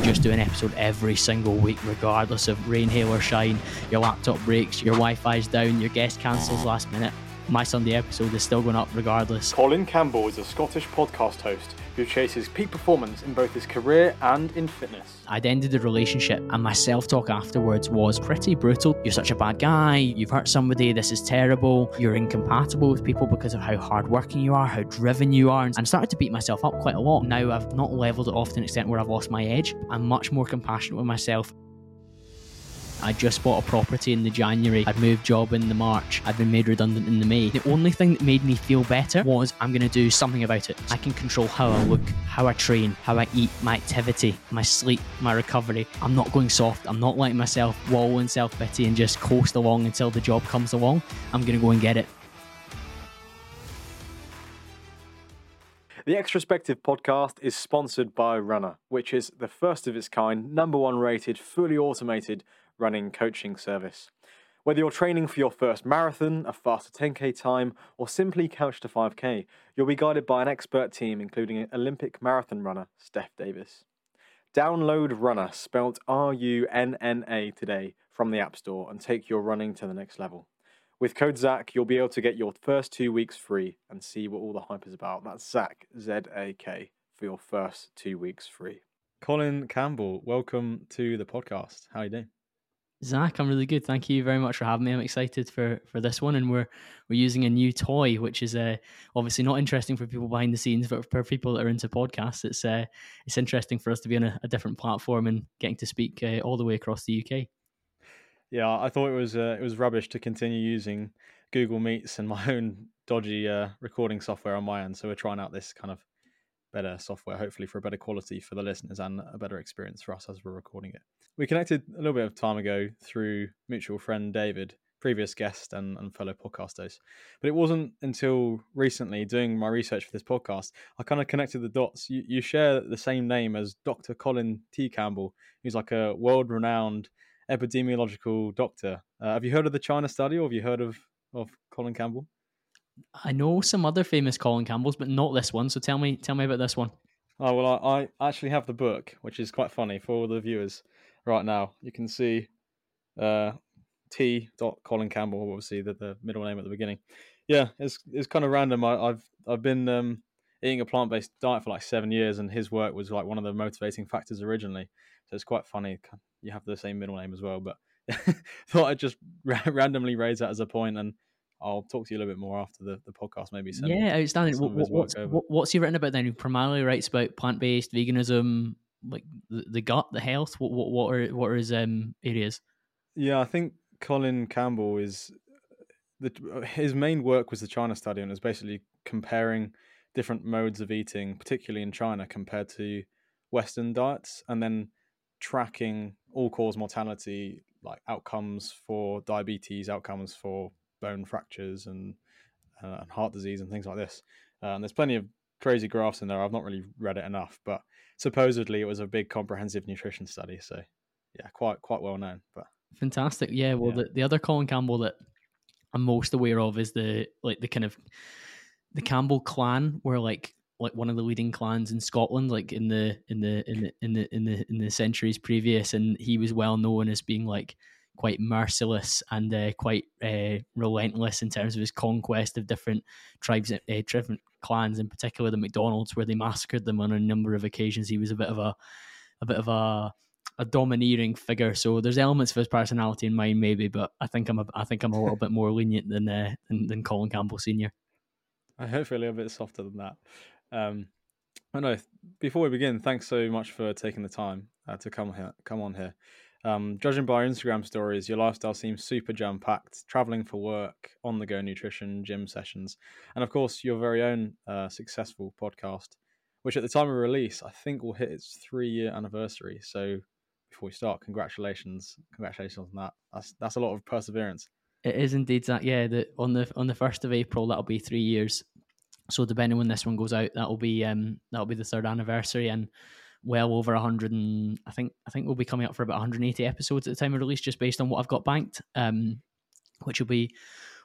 you just do an episode every single week, regardless of rain, hail, or shine. Your laptop breaks, your Wi Fi's down, your guest cancels last minute. My Sunday episode is still going up regardless. Colin Campbell is a Scottish podcast host who chases peak performance in both his career and in fitness. I'd ended the relationship, and my self talk afterwards was pretty brutal. You're such a bad guy, you've hurt somebody, this is terrible, you're incompatible with people because of how hardworking you are, how driven you are, and I started to beat myself up quite a lot. Now I've not leveled it off to an extent where I've lost my edge. I'm much more compassionate with myself. I just bought a property in the January. I'd moved job in the March. I'd been made redundant in the May. The only thing that made me feel better was I'm going to do something about it. I can control how I look, how I train, how I eat, my activity, my sleep, my recovery. I'm not going soft. I'm not letting myself wallow in self pity and just coast along until the job comes along. I'm going to go and get it. The Extrospective podcast is sponsored by Runna, which is the first of its kind, number one rated, fully automated running coaching service. Whether you're training for your first marathon, a faster 10k time, or simply couch to 5k, you'll be guided by an expert team including Olympic marathon runner Steph Davis. Download Runna, spelled R U N N A, today from the App Store and take your running to the next level. With code ZAK, you'll be able to get your first two weeks free and see what all the hype is about. That's ZAK, Z A K, for your first two weeks free. Colin Campbell, welcome to the podcast. How are you doing? Zach, I'm really good. Thank you very much for having me. I'm excited for for this one, and we're we're using a new toy, which is uh, obviously not interesting for people behind the scenes, but for people that are into podcasts, it's uh, it's interesting for us to be on a, a different platform and getting to speak uh, all the way across the UK. Yeah, I thought it was uh, it was rubbish to continue using Google Meets and my own dodgy uh, recording software on my end. So we're trying out this kind of better software, hopefully for a better quality for the listeners and a better experience for us as we're recording it. We connected a little bit of time ago through mutual friend David, previous guest and, and fellow podcasters. But it wasn't until recently, doing my research for this podcast, I kind of connected the dots. You, you share the same name as Dr. Colin T. Campbell, who's like a world renowned epidemiological doctor. Uh, have you heard of the China study or have you heard of, of Colin Campbell? I know some other famous Colin Campbells, but not this one. So tell me, tell me about this one. Oh well, I, I actually have the book, which is quite funny for all the viewers right now. You can see uh, T. Colin Campbell, obviously the, the middle name at the beginning. Yeah, it's it's kind of random. I, have I've been um, eating a plant based diet for like seven years, and his work was like one of the motivating factors originally. So it's quite funny. You have the same middle name as well, but thought I'd just randomly raise that as a point and I'll talk to you a little bit more after the, the podcast, maybe. yeah, outstanding. What, what's, what's he written about then? He primarily writes about plant based veganism, like the, the, gut, the health. What what what are what are his um, areas? Yeah, I think Colin Campbell is the his main work was the China study, and it was basically comparing different modes of eating, particularly in China, compared to Western diets, and then tracking all cause mortality, like outcomes for diabetes, outcomes for bone fractures and, uh, and heart disease and things like this. Uh, and there's plenty of crazy graphs in there. I've not really read it enough, but supposedly it was a big comprehensive nutrition study. So yeah, quite quite well known. But fantastic. Yeah. Well, yeah. The, the other Colin Campbell that I'm most aware of is the like the kind of the Campbell clan, where like like one of the leading clans in Scotland, like in the in the in the in the in the in the centuries previous, and he was well known as being like quite merciless and uh, quite uh, relentless in terms of his conquest of different tribes, uh, different clans, in particular the McDonald's, where they massacred them on a number of occasions. He was a bit of a, a bit of a, a domineering figure. So there's elements of his personality in mind, maybe, but I think I'm a, I think I'm a little bit more lenient than, uh, than than Colin Campbell Senior. I hope a little bit softer than that. Um, I know. Before we begin, thanks so much for taking the time uh, to come here, come on here. Um, judging by Instagram stories, your lifestyle seems super jam packed, traveling for work, on the go nutrition, gym sessions, and of course, your very own uh, successful podcast, which at the time of release, I think will hit its three year anniversary. So, before we start, congratulations, congratulations on that. That's that's a lot of perseverance. It is indeed that. Yeah, the, on the on the first of April, that'll be three years. So, depending when this one goes out, that'll be um that'll be the third anniversary, and well over 100 and I think I think we'll be coming up for about 180 episodes at the time of release just based on what I've got banked um which will be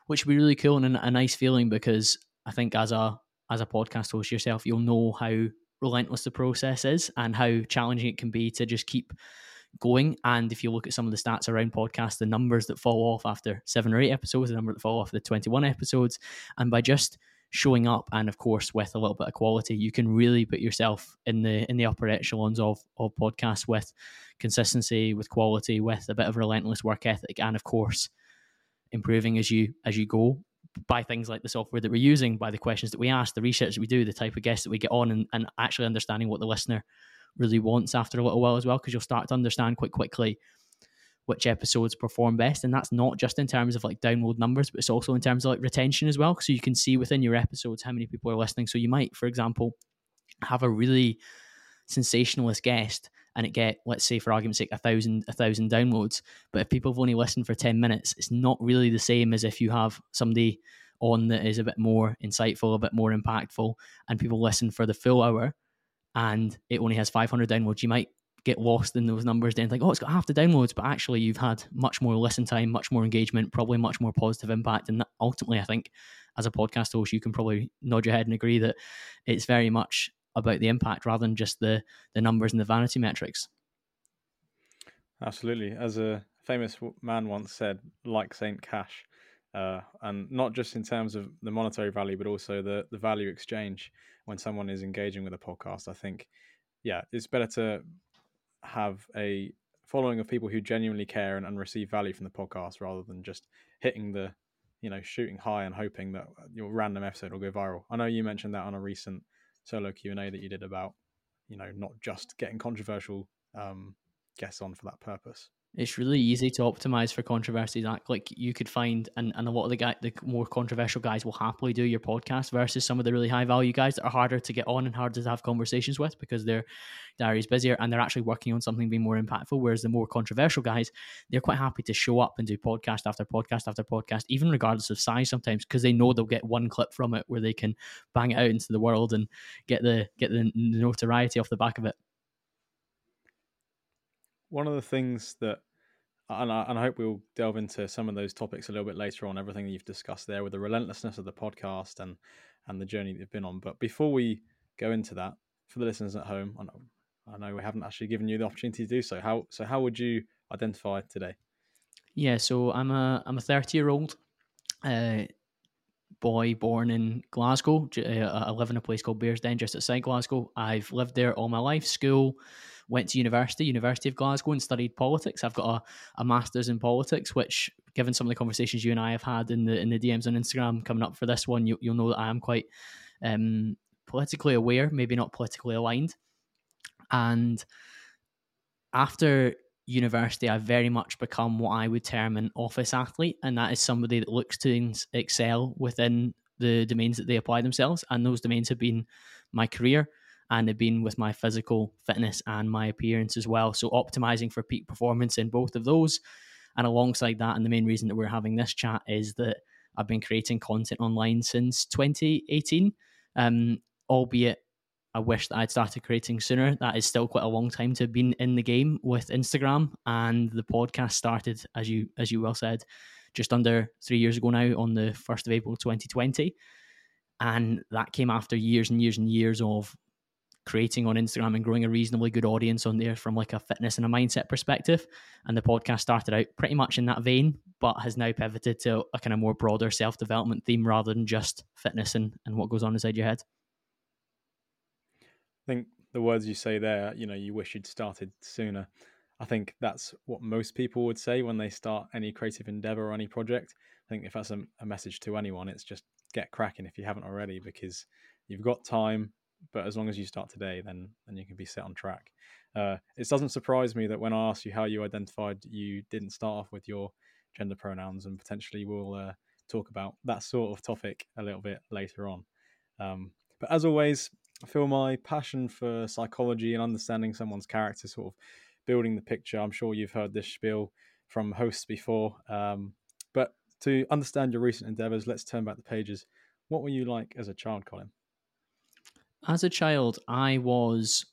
which will be really cool and a, nice feeling because I think as a as a podcast host yourself you'll know how relentless the process is and how challenging it can be to just keep going. And if you look at some of the stats around podcasts, the numbers that fall off after seven or eight episodes, the number that fall off the 21 episodes, and by just showing up and of course with a little bit of quality. You can really put yourself in the in the upper echelons of of podcasts with consistency with quality with a bit of relentless work ethic and of course improving as you as you go by things like the software that we're using by the questions that we ask the research that we do the type of guests that we get on and, and actually understanding what the listener really wants after a little while as well because you'll start to understand quite quickly which episodes perform best and that's not just in terms of like download numbers but it's also in terms of like retention as well. So you can see within your episodes how many people are listening. So you might for example have a really sensationalist guest and it get let's say for argument's sake a thousand a thousand downloads but if people have only listened for 10 minutes it's not really the same as if you have somebody on that is a bit more insightful a bit more impactful and people listen for the full hour and it only has 500 downloads. You might get lost in those numbers then think, oh, it's got half the downloads, but actually you've had much more listen time, much more engagement, probably much more positive impact. And ultimately, I think as a podcast host, you can probably nod your head and agree that it's very much about the impact rather than just the the numbers and the vanity metrics. Absolutely. As a famous man once said, like Saint Cash, uh, and not just in terms of the monetary value, but also the the value exchange when someone is engaging with a podcast. I think, yeah, it's better to have a following of people who genuinely care and, and receive value from the podcast rather than just hitting the you know shooting high and hoping that your random episode will go viral. I know you mentioned that on a recent solo q&a that you did about you know not just getting controversial um, guests on for that purpose it's really easy to optimize for controversies. Like you could find, and, and a lot of the guy, the more controversial guys will happily do your podcast versus some of the really high value guys that are harder to get on and harder to have conversations with because their diary's busier and they're actually working on something being more impactful. Whereas the more controversial guys, they're quite happy to show up and do podcast after podcast after podcast, even regardless of size sometimes, because they know they'll get one clip from it where they can bang it out into the world and get the get the notoriety off the back of it one of the things that and I, and I hope we'll delve into some of those topics a little bit later on everything that you've discussed there with the relentlessness of the podcast and and the journey that you've been on. But before we go into that for the listeners at home I know, I know we haven't actually given you the opportunity to do so how so how would you identify today? Yeah so i'm a i'm a 30 year old uh, boy born in Glasgow. Uh, I live in a place called Bearsden, just outside Glasgow. I've lived there all my life. School, went to university, University of Glasgow, and studied politics. I've got a, a master's in politics, which, given some of the conversations you and I have had in the in the DMs on Instagram coming up for this one, you, will know that I am quite um, politically aware, maybe not politically aligned. And after university, I've very much become what I would term an office athlete, and that is somebody that looks to excel within the domains that they apply themselves. And those domains have been my career, and have been with my physical fitness and my appearance as well. So optimizing for peak performance in both of those. And alongside that, and the main reason that we're having this chat is that I've been creating content online since 2018, um, albeit I wish that I'd started creating sooner. That is still quite a long time to have been in the game with Instagram, and the podcast started, as you as you well said, just under three years ago now, on the first of April 2020, and that came after years and years and years of creating on Instagram and growing a reasonably good audience on there from like a fitness and a mindset perspective. And the podcast started out pretty much in that vein, but has now pivoted to a kind of more broader self development theme rather than just fitness and, and what goes on inside your head. I think the words you say there, you know, you wish you'd started sooner. I think that's what most people would say when they start any creative endeavor or any project. I think if that's a, a message to anyone, it's just get cracking if you haven't already because you've got time, but as long as you start today, then then you can be set on track. Uh, it doesn't surprise me that when I asked you how you identified, you didn't start off with your gender pronouns, and potentially we'll uh, talk about that sort of topic a little bit later on. Um, but as always, I feel my passion for psychology and understanding someone's character, sort of building the picture. I'm sure you've heard this spiel from hosts before, um, but to understand your recent endeavors, let's turn back the pages. What were you like as a child, Colin? as a child, I was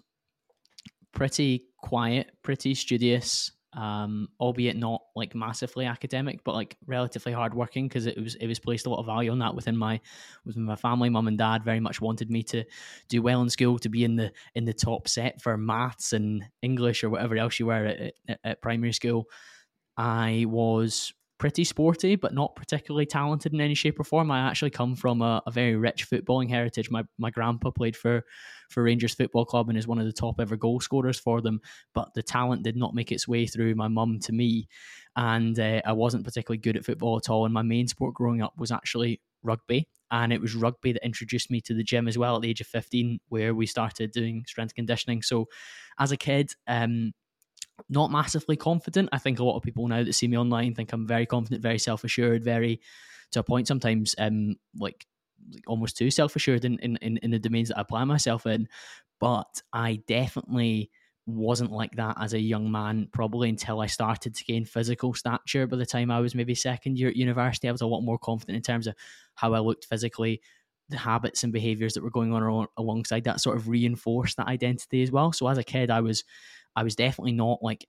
pretty quiet, pretty studious, um, albeit not like massively academic, but like relatively hardworking because it was it was placed a lot of value on that within my within my family. Mum and dad very much wanted me to do well in school, to be in the in the top set for maths and English or whatever else you were at, at, at primary school. I was pretty sporty, but not particularly talented in any shape or form. I actually come from a, a, very rich footballing heritage. My my grandpa played for for Rangers Football Club and is one of the top ever goal scorers for them. But the talent did not make its way through my mum to me, and uh, I wasn't particularly good at football at all. And my main sport growing up was actually rugby. And it was rugby that introduced me to the gym as well at the age of 15, where we started doing strength conditioning. So, as a kid, um, not massively confident. I think a lot of people now that see me online think I'm very confident, very self assured, very to a point sometimes um like, like almost too self assured in, in, in the domains that I apply myself in. But I definitely wasn't like that as a young man, probably until I started to gain physical stature. By the time I was maybe second year at university, I was a lot more confident in terms of how I looked physically, the habits and behaviors that were going on alongside that sort of reinforced that identity as well. So as a kid, I was I was definitely not like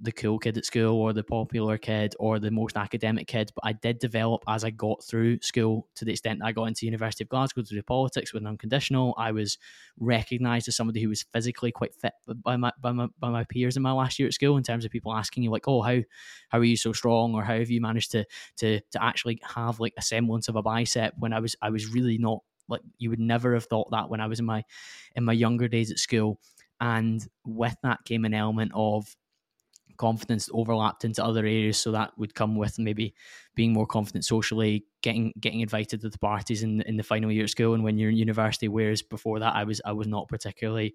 the cool kid at school or the popular kid or the most academic kid, but I did develop as I got through school to the extent I got into University of Glasgow to do politics with an unconditional. I was recognised as somebody who was physically quite fit by my, by my by my peers in my last year at school in terms of people asking you like, oh how how are you so strong? or how have you managed to to to actually have like a semblance of a bicep? when I was I was really not like you would never have thought that when I was in my in my younger days at school and with that came an element of confidence overlapped into other areas. So that would come with maybe being more confident socially, getting getting invited to the parties in in the final year of school and when you're in university. Whereas before that, I was I was not particularly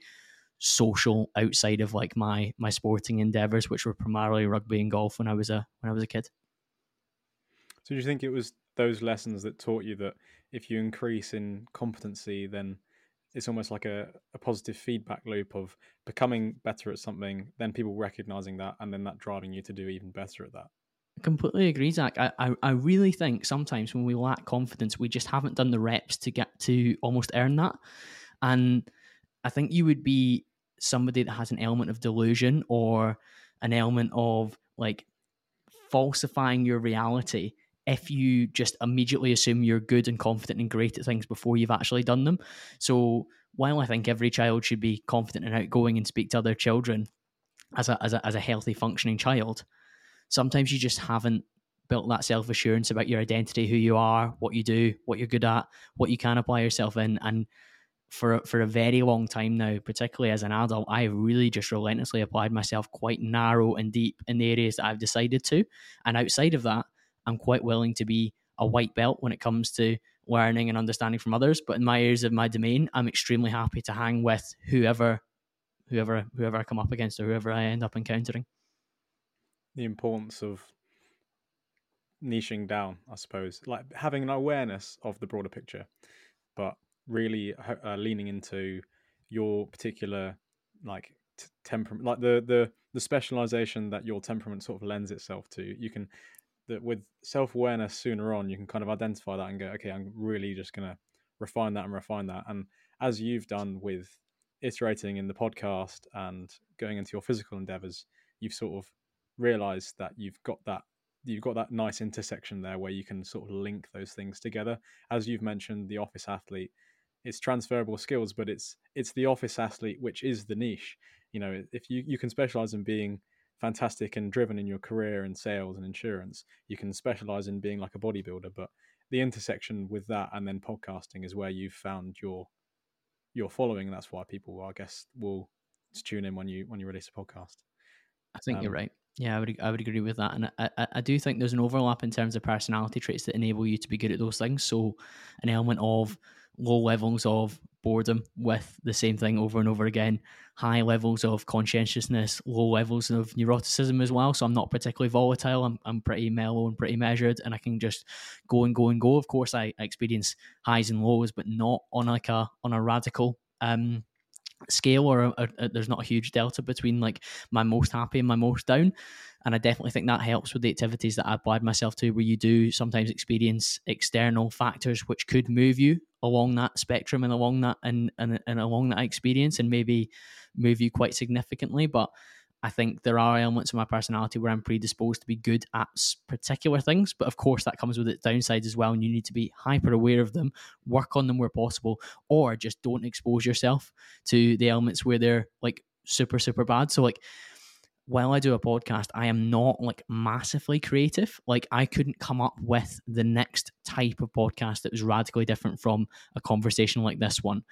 social outside of like my my sporting endeavors, which were primarily rugby and golf when I was a when I was a kid. So do you think it was those lessons that taught you that if you increase in competency, then it's almost like a, a positive feedback loop of becoming better at something, then people recognizing that, and then that driving you to do even better at that. I completely agree, Zach. I, I, I really think sometimes when we lack confidence, we just haven't done the reps to get to almost earn that. And I think you would be somebody that has an element of delusion or an element of like falsifying your reality if you just immediately assume you're good and confident and great at things before you've actually done them. So while I think every child should be confident and outgoing and speak to other children as a as a as a healthy functioning child, sometimes you just haven't built that self assurance about your identity, who you are, what you do, what you're good at, what you can apply yourself in, and for for a very long time now, particularly as an adult, I have really just relentlessly applied myself quite narrow and deep in the areas that I've decided to, and outside of that, I'm quite willing to be a white belt when it comes to learning and understanding from others. But in my areas of my domain, I'm extremely happy to hang with whoever, whoever, whoever I come up against or whoever I end up encountering. The importance of niching down, I suppose, like having an awareness of the broader picture, but really uh, leaning into your particular like t- temperament, like the the the specialization that your temperament sort of lends itself to. You can that with self awareness sooner on, you can kind of identify that and go, okay, I'm really just going to refine that and refine that. And as you've done with iterating in the podcast and going into your physical endeavors, you've sort of realized that you've got that you've got that nice intersection there where you can sort of link those things together. As you've mentioned, the office athlete, it's transferable skills, but it's it's the office athlete which is the niche. You know, if you you can specialize in being fantastic and driven in your career in sales and insurance, you can specialize in being like a bodybuilder. But the intersection with that and then podcasting is where you've found your your following, and that's why people, I guess, will tune in when you when you release a podcast. I think um, you're right. Yeah, I would I would agree with that, and I, I, I do think there's an overlap in terms of personality traits that enable you to be good at those things. So, an element of low levels of boredom with the same thing over and over again, high levels of conscientiousness, low levels of neuroticism as well. So I'm not particularly volatile. I'm, I'm pretty mellow and pretty measured, and I can just go and go and go. Of course, I, experience highs and lows, but not on like a on a radical um, scale or a, a, there's not a huge delta between like my most happy and my most down and i definitely think that helps with the activities that i applied myself to where you do sometimes experience external factors which could move you along that spectrum and along that and, and, and along that experience and maybe move you quite significantly but I think there are elements of my personality where I'm predisposed to be good at particular things, but of course that comes with its downsides as well, and you need to be hyper aware of them, work on them where possible, or just don't expose yourself to the elements where they're like super super bad. So like while I do a podcast, I am not like massively creative. Like I couldn't come up with the next type of podcast that was radically different from a conversation like this one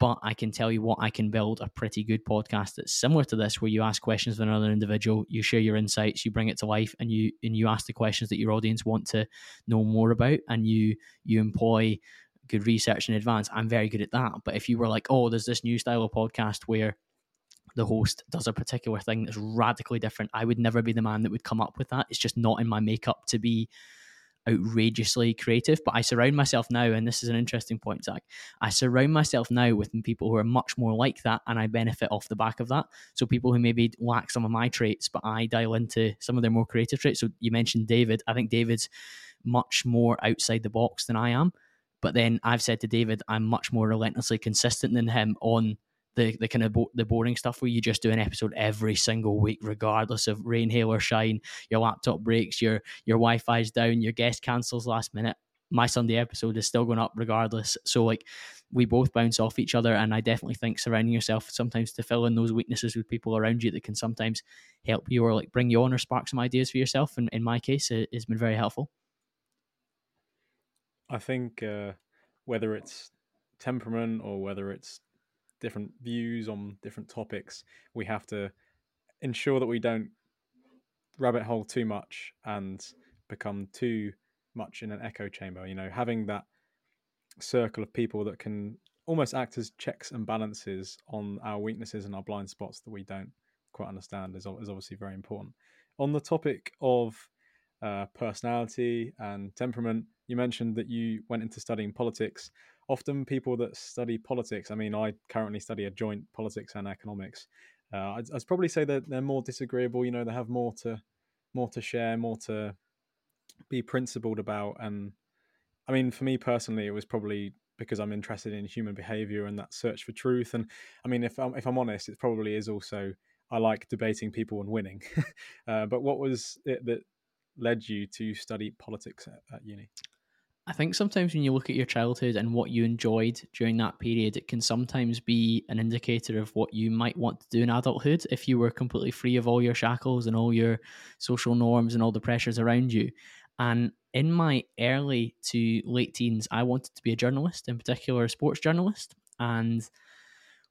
but I can tell you what I can build a pretty good podcast that's similar to this, where you ask questions of another individual, you share your insights, you bring it to life, and you and you ask the questions that your audience want to know more about, and you you employ good research in advance. I'm very good at that. But if you were like, oh, there's this new style of podcast where the host does a particular thing that's radically different, I would never be the man that would come up with that. It's just not in my makeup to be outrageously creative, but I surround myself now, and this is an interesting point, Zach. I surround myself now with people who are much more like that, and I benefit off the back of that. So people who maybe lack some of my traits, but I dial into some of their more creative traits. So you mentioned David. I think David's much more outside the box than I am. But then I've said to David, I'm much more relentlessly consistent than him on the the kind of bo- the boring stuff where you just do an episode every single week, regardless of rain, hail, or shine. Your laptop breaks, your your Wi-Fi's down, your guest cancels last minute. My Sunday episode is still going up regardless. So like we both bounce off each other, and I definitely think surrounding yourself sometimes to fill in those weaknesses with people around you that can sometimes help you or like bring you on or spark some ideas for yourself. And in my case, it has been very helpful. I think uh, whether it's temperament or whether it's different views on different topics, we have to ensure that we don't rabbit hole too much and become too much in an echo chamber. You know, having that circle of people that can almost act as checks and balances on our weaknesses and our blind spots that we don't quite understand is, is obviously very important. On the topic of uh, personality and temperament, you mentioned that you went into studying politics often people that study politics, I mean, I currently study a joint politics and economics. Uh, I'd, I'd, probably say that they're more disagreeable. You know, they have more to more to share, more to be principled about. And I mean, for me personally, it was probably because I'm interested in human behavior and that search for truth. And I mean, if I'm, if I'm honest, it probably is also I like debating people and winning. uh, but what was it that led you to study politics at, at uni? I think sometimes when you look at your childhood and what you enjoyed during that period, it can sometimes be an indicator of what you might want to do in adulthood if you were completely free of all your shackles and all your social norms and all the pressures around you. And in my early to late teens, I wanted to be a journalist, in particular a sports journalist. And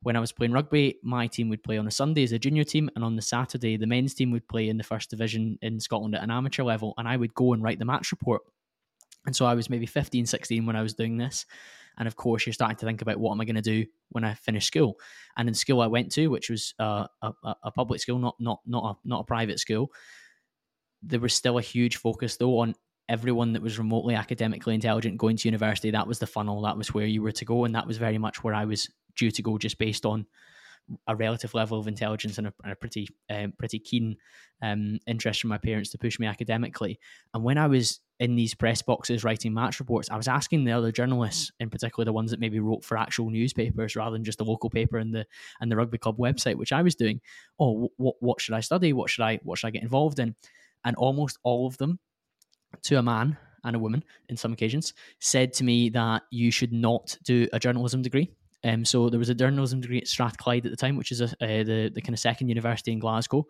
when I was playing rugby, my team would play on a Sunday as a junior team, and on the Saturday, the men's team would play in the first division in Scotland at an amateur level, and I would go and write the match report. And so I was maybe 15, 16 when I was doing this. And of course, you're starting to think about what am I going to do when I finish school. And in school I went to, which was uh, a, a public school, not not not a not a private school, there was still a huge focus though on everyone that was remotely academically intelligent going to university. That was the funnel. That was where you were to go, and that was very much where I was due to go, just based on a relative level of intelligence and a, and a pretty um, pretty keen um, interest from my parents to push me academically. And when I was in these press boxes writing match reports, I was asking the other journalists, in particular the ones that maybe wrote for actual newspapers rather than just the local paper and the and the rugby club website, which I was doing. Oh, what what should I study? What should I what should I get involved in? And almost all of them, to a man and a woman, in some occasions, said to me that you should not do a journalism degree um, so there was a journalism degree at Strathclyde at the time, which is a, uh, the the kind of second university in Glasgow,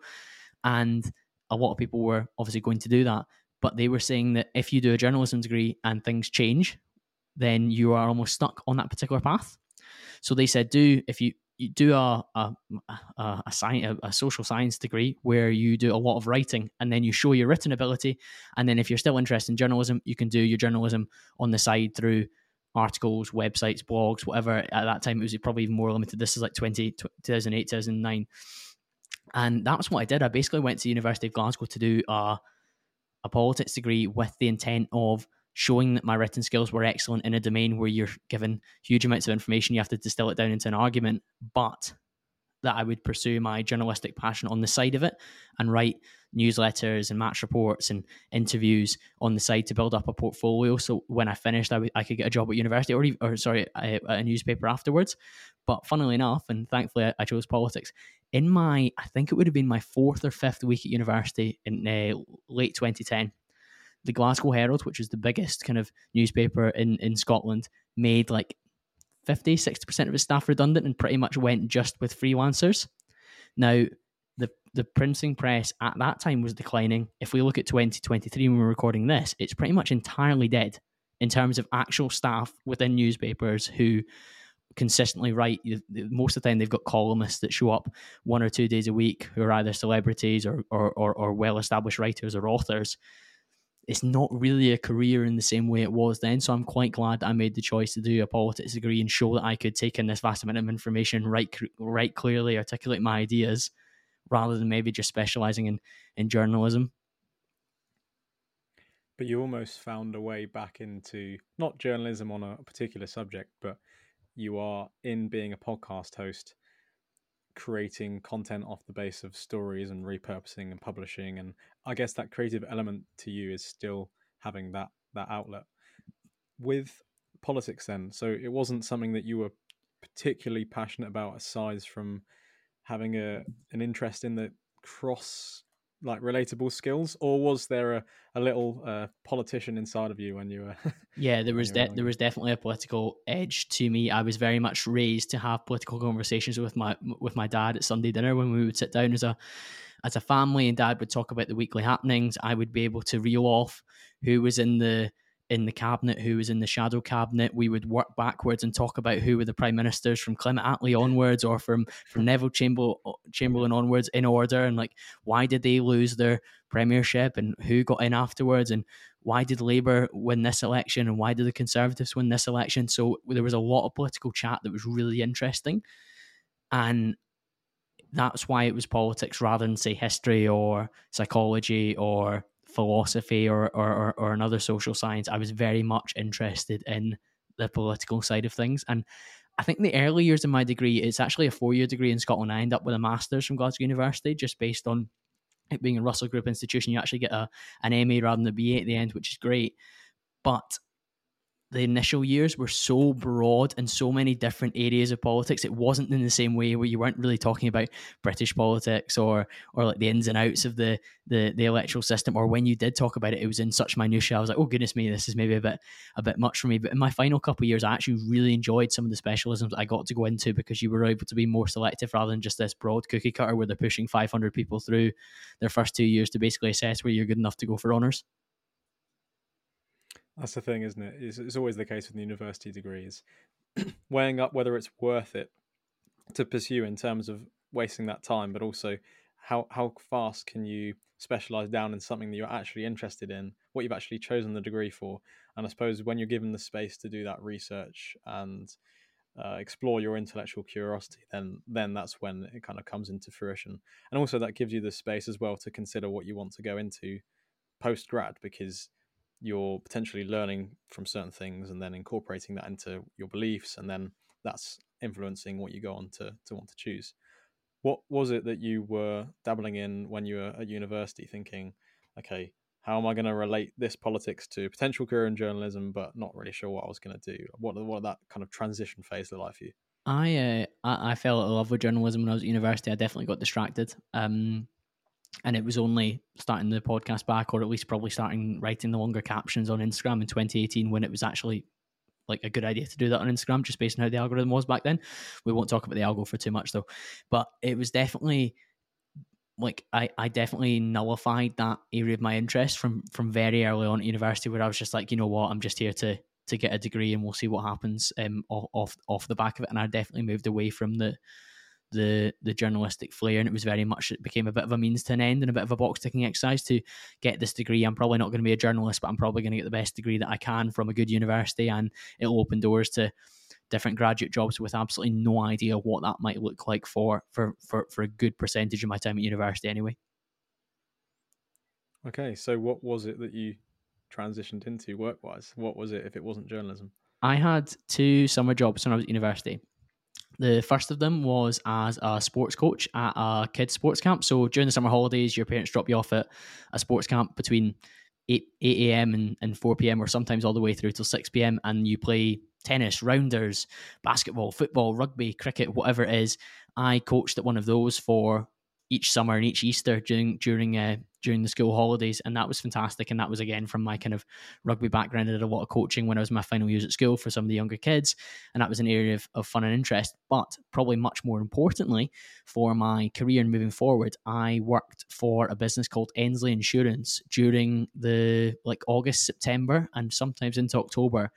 and a lot of people were obviously going to do that. But they were saying that if you do a journalism degree and things change, then you are almost stuck on that particular path. So they said, do if you, you do a a, a, a, science, a social science degree where you do a lot of writing and then you show your written ability, and then if you're still interested in journalism, you can do your journalism on the side through articles, websites, blogs, whatever. At that time, it was probably even more limited. This is like 20, 2008, 2009. And that's what I did. I basically went to the University of Glasgow to do a, a politics degree with the intent of showing that my written skills were excellent in a domain where you're given huge amounts of information. You have to distill it down into an argument. But that I would pursue my journalistic passion on the side of it and write newsletters and match reports and interviews on the side to build up a portfolio. So when I finished, I, w- I could get a job at university or, or sorry, a, a, newspaper afterwards. But funnily enough, and thankfully I, I, chose politics. In my, I think it would have been my fourth or fifth week at university in uh, late 2010, the Glasgow Herald, which is the biggest kind of newspaper in, in Scotland, made like 50, 60% of its staff redundant and pretty much went just with freelancers. Now, the, the printing press at that time was declining. If we look at 2023 when we're recording this, it's pretty much entirely dead in terms of actual staff within newspapers who consistently write. Most of the time, they've got columnists that show up one or two days a week who are either celebrities or, or, or, or well established writers or authors it's not really a career in the same way it was then. So I'm quite glad I made the choice to do a politics degree and show that I could take in this vast amount of information, write write clearly, articulate my ideas, rather than maybe just specializing in in journalism. But you almost found a way back into not journalism on a particular subject, but you are in being a podcast host creating content off the base of stories and repurposing and publishing and i guess that creative element to you is still having that that outlet. With politics then so it wasn't something that you were particularly passionate about aside from having a an interest in the cross like relatable skills, or was there a, a little uh, politician inside of you when you were? yeah, there was de- there was definitely a political edge to me. I was very much raised to have political conversations with my with my dad at Sunday dinner when we would sit down as a as a family, and dad would talk about the weekly happenings. I would be able to reel off who was in the in the cabinet, who was in the shadow cabinet. We would work backwards and talk about who were the prime ministers from Clement Attlee onwards, or from from Neville Chamberlain, Chamberlain onwards in order, and like why did they lose their premiership, and who got in afterwards, and why did Labour win this election, and why did the Conservatives win this election? So there was a lot of political chat that was really interesting, and that's why it was politics rather than say history or psychology or philosophy or, or, or another social science. I was very much interested in the political side of things. And I think the early years of my degree, it's actually a four year degree in Scotland. I end up with a master's from Glasgow University just based on it being a Russell Group institution. You actually get a, an MA rather than a BA at the end, which is great. But the initial years were so broad and so many different areas of politics. It wasn't in the same way where you weren't really talking about British politics or or like the ins and outs of the the, the electoral system. Or when you did talk about it, it was in such minutia. I was like, oh goodness me, this is maybe a bit a bit much for me. But in my final couple of years, I actually really enjoyed some of the specialisms I got to go into because you were able to be more selective rather than just this broad cookie cutter where they're pushing 500 people through their first two years to basically assess where you're good enough to go for honours. That's the thing, isn't it? It's, it's always the case with the university degrees, weighing up whether it's worth it to pursue in terms of wasting that time, but also how how fast can you specialize down in something that you're actually interested in, what you've actually chosen the degree for, and I suppose when you're given the space to do that research and uh, explore your intellectual curiosity, then then that's when it kind of comes into fruition, and also that gives you the space as well to consider what you want to go into post grad because you're potentially learning from certain things and then incorporating that into your beliefs and then that's influencing what you go on to, to want to choose what was it that you were dabbling in when you were at university thinking okay how am i going to relate this politics to potential career in journalism but not really sure what i was going to do what, what that kind of transition phase look like for you I, uh, I I fell in love with journalism when I was at university. I definitely got distracted. Um, and it was only starting the podcast back, or at least probably starting writing the longer captions on Instagram in 2018 when it was actually like a good idea to do that on Instagram, just based on how the algorithm was back then. We won't talk about the algo for too much though, but it was definitely like I, I definitely nullified that area of my interest from from very early on at university, where I was just like, you know what, I'm just here to to get a degree and we'll see what happens um off off the back of it. And I definitely moved away from the the the journalistic flair, and it was very much it became a bit of a means to an end and a bit of a box ticking exercise to get this degree. I'm probably not going to be a journalist, but I'm probably going to get the best degree that I can from a good university, and it'll open doors to different graduate jobs with absolutely no idea what that might look like for for for, for a good percentage of my time at university anyway. Okay, so what was it that you transitioned into work wise? What was it if it wasn't journalism? I had two summer jobs when I was at university The first of them was as a sports coach at a kids' sports camp. So during the summer holidays, your parents drop you off at a sports camp between 8, 8 a.m. And, and 4 p.m., or sometimes all the way through till 6 p.m., and you play tennis, rounders, basketball, football, rugby, cricket, whatever it is. I coached at one of those for each summer and each Easter during during uh, during the school holidays, and that was fantastic. And that was again from my kind of rugby background. I did a lot of coaching when I was my final years at school for some of the younger kids, and that was an area of, of fun and interest. But probably much more importantly, for my career and moving forward, I worked for a business called Endsleigh Insurance during the like August, September, and sometimes into October.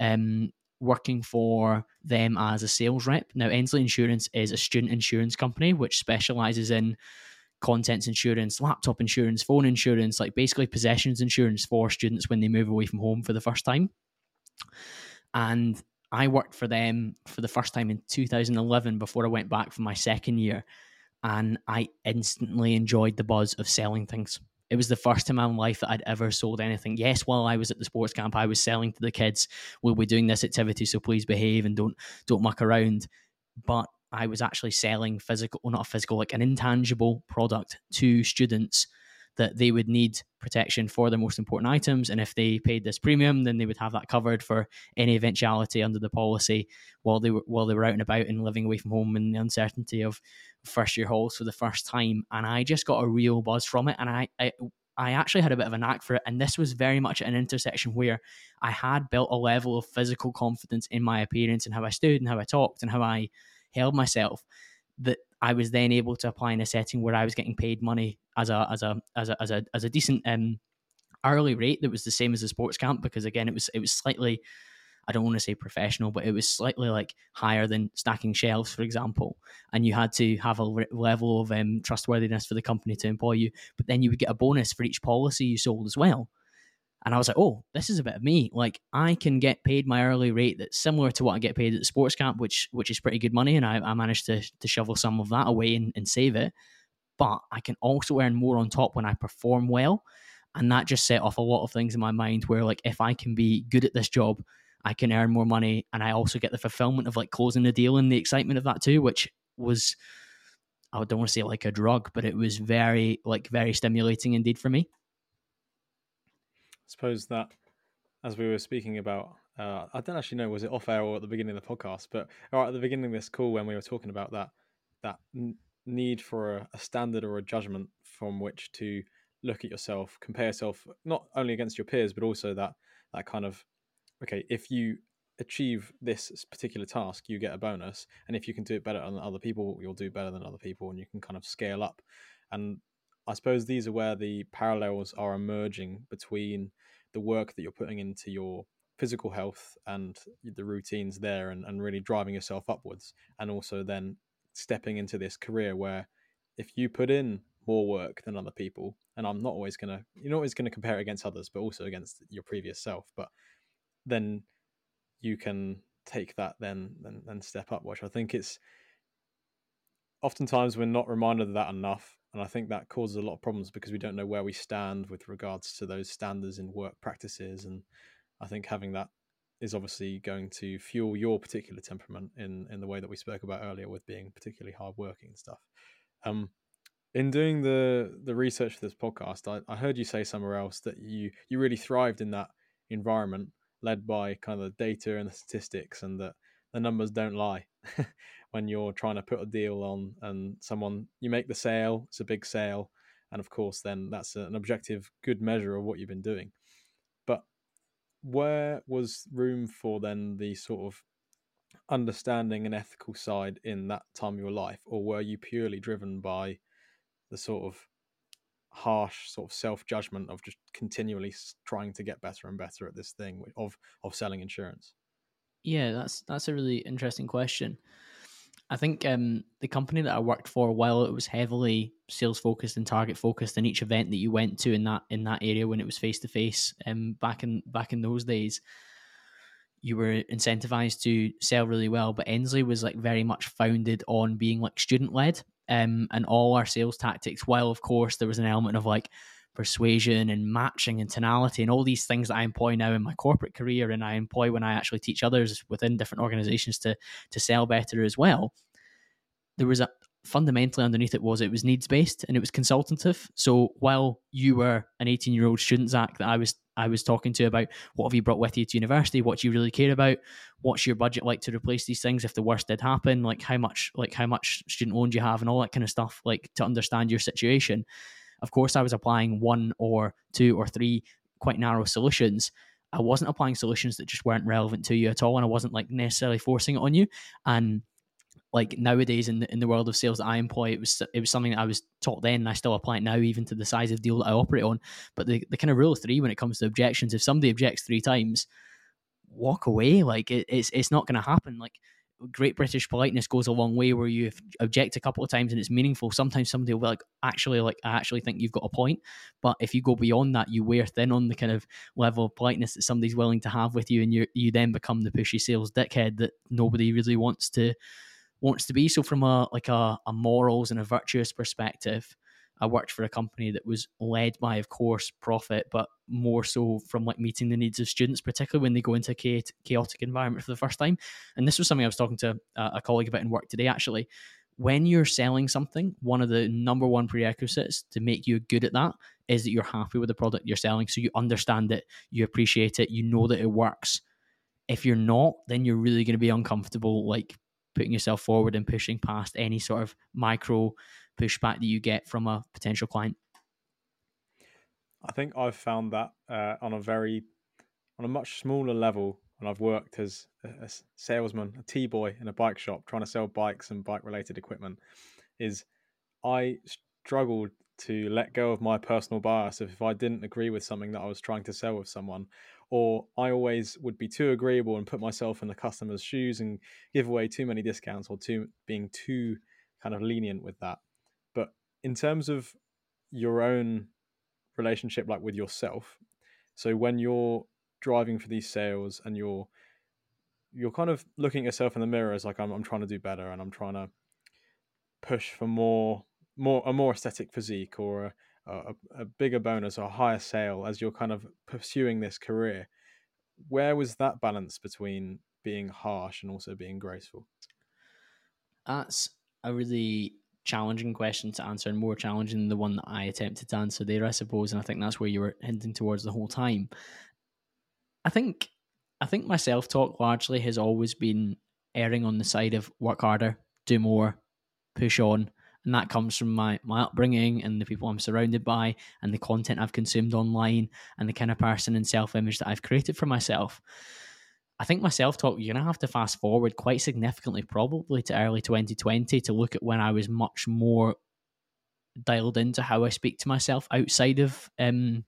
Um, working for them as a sales rep. Now, Endsleigh Insurance is a student insurance company which specializes in contents insurance, laptop insurance, phone insurance, like basically possessions insurance for students when they move away from home for the first time. And I worked for them for the first time in 2011 before I went back for my second year. And I instantly enjoyed the buzz of selling things. It was the first time in my life that I'd ever sold anything. Yes, while I was at the sports camp, I was selling to the kids, "We'll be doing this activity, so please behave and don't don't muck around." But I was actually selling physical, well, not a physical, like an intangible product to students that they would need protection for their most important items. And if they paid this premium, then they would have that covered for any eventuality under the policy while they were while they were out and about and living away from home and the uncertainty of first year halls for the first time. And I just got a real buzz from it. And I, I I actually had a bit of a knack for it. And this was very much an intersection where I had built a level of physical confidence in my appearance and how I stood and how I talked and how I held myself that I was then able to apply in a setting where I was getting paid money as a as a as a as a as a decent um hourly rate that was the same as the sports camp because again it was it was slightly I don't want to say professional, but it was slightly like higher than stacking shelves, for example. And you had to have a level of um, trustworthiness for the company to employ you. But then you would get a bonus for each policy you sold as well. And I was like, oh, this is a bit of me. Like I can get paid my early rate that's similar to what I get paid at the sports camp, which which is pretty good money. And I, I managed to to shovel some of that away and, and save it. But I can also earn more on top when I perform well. And that just set off a lot of things in my mind where like if I can be good at this job, I can earn more money and I also get the fulfillment of like closing the deal and the excitement of that too, which was I don't want to say like a drug, but it was very like very stimulating indeed for me suppose that as we were speaking about, uh, I don't actually know was it off air or at the beginning of the podcast, but right at the beginning of this call when we were talking about that that n- need for a, a, standard or a judgment from which to look at yourself, compare yourself not only against your peers but also that that kind of okay if you achieve this particular task you get a bonus and if you can do it better than other people you'll do better than other people and you can kind of scale up. And I suppose these are where the parallels are emerging between the work that you're putting into your physical health and the routines there and, and really driving yourself upwards and also then stepping into this career where if you put in more work than other people and i'm not always going to you're not always going to compare it against others but also against your previous self but then you can take that then then, then step up which i think it's oftentimes we're not reminded of that enough and I think that causes a lot of problems because we don't know where we stand with regards to those standards in work practices. And I think having that is obviously going to fuel your particular temperament in, in the way that we spoke about earlier with being particularly hardworking and stuff. Um, in doing the the research for this podcast, I, I heard you say somewhere else that you you really thrived in that environment led by kind of the data and the statistics and that the numbers don't lie. when you're trying to put a deal on and someone you make the sale it's a big sale and of course then that's an objective good measure of what you've been doing. But where was room for then the sort of understanding and ethical side in that time of your life or were you purely driven by the sort of harsh sort of self-judgment of just continually trying to get better and better at this thing of of selling insurance? Yeah that's that's a really interesting question I think um, the company that I worked for, while it was heavily sales focused and target focused, in each event that you went to in that in that area when it was face to face, back in back in those days, you were incentivized to sell really well. But Endsleigh was like very much founded on being like student led, um, and all our sales tactics. While of course there was an element of like persuasion and matching and tonality and all these things that I employ now in my corporate career and I employ when I actually teach others within different organizations to to sell better as well. There was a fundamentally underneath it was it was needs based and it was consultative. So while you were an 18 year old student, Zach, that I was I was talking to about what have you brought with you to university, what do you really care about, what's your budget like to replace these things if the worst did happen, like how much like how much student loan do you have and all that kind of stuff, like to understand your situation. Of course, I was applying one or two or three quite narrow solutions. I wasn't applying solutions that just weren't relevant to you at all, and I wasn't like necessarily forcing it on you. And like nowadays in the in the world of sales that I employ, it was it was something that I was taught then, and I still apply it now, even to the size of deal that I operate on. But the, the kind of rule of three when it comes to objections, if somebody objects three times, walk away. Like it, it's it's not going to happen. Like great British politeness goes a long way where you object a couple of times and it's meaningful. Sometimes somebody will be like, actually, like I actually think you've got a point. But if you go beyond that, you wear thin on the kind of level of politeness that somebody's willing to have with you, and you you then become the pushy sales dickhead that nobody really wants to wants to be. So from a like a, a morals and a virtuous perspective, I worked for a company that was led by, of course, profit, but more so from like meeting the needs of students, particularly when they go into a chaotic environment for the first time. And this was something I was talking to a colleague about in work today, actually. When you're selling something, one of the number one prerequisites to make you good at that is that you're happy with the product you're selling. So you understand it, you appreciate it, you know that it works. If you're not, then you're really going to be uncomfortable, like putting yourself forward and pushing past any sort of micro pushback that you get from a potential client? I think I've found that uh, on a very, on a much smaller level when I've worked as a, salesman, a T boy in a bike shop, trying to sell bikes and bike related equipment, is I struggled to let go of my personal bias if I didn't agree with something that I was trying to sell with someone, or I always would be too agreeable and put myself in the customer's shoes and give away too many discounts or too being too kind of lenient with that. In terms of your own relationship, like with yourself, so when you're driving for these sales and you're you're kind of looking at yourself in the mirror as like I'm, I'm trying to do better and I'm trying to push for more more a more aesthetic physique or a, a, a bigger bonus or a higher sale as you're kind of pursuing this career. Where was that balance between being harsh and also being graceful? That's a really challenging question to answer and more challenging than the one that I attempted to answer there, I suppose. And I think that's where you were hinting towards the whole time. I think I think my self talk largely has always been erring on the side of work harder, do more, push on, and that comes from my my upbringing and the people I'm surrounded by and the content I've consumed online and the kind of person and self image that I've created for myself. I think my self talk, you're going to have to fast forward quite significantly, probably to early 2020, to look at when I was much more dialed into how I speak to myself outside of um,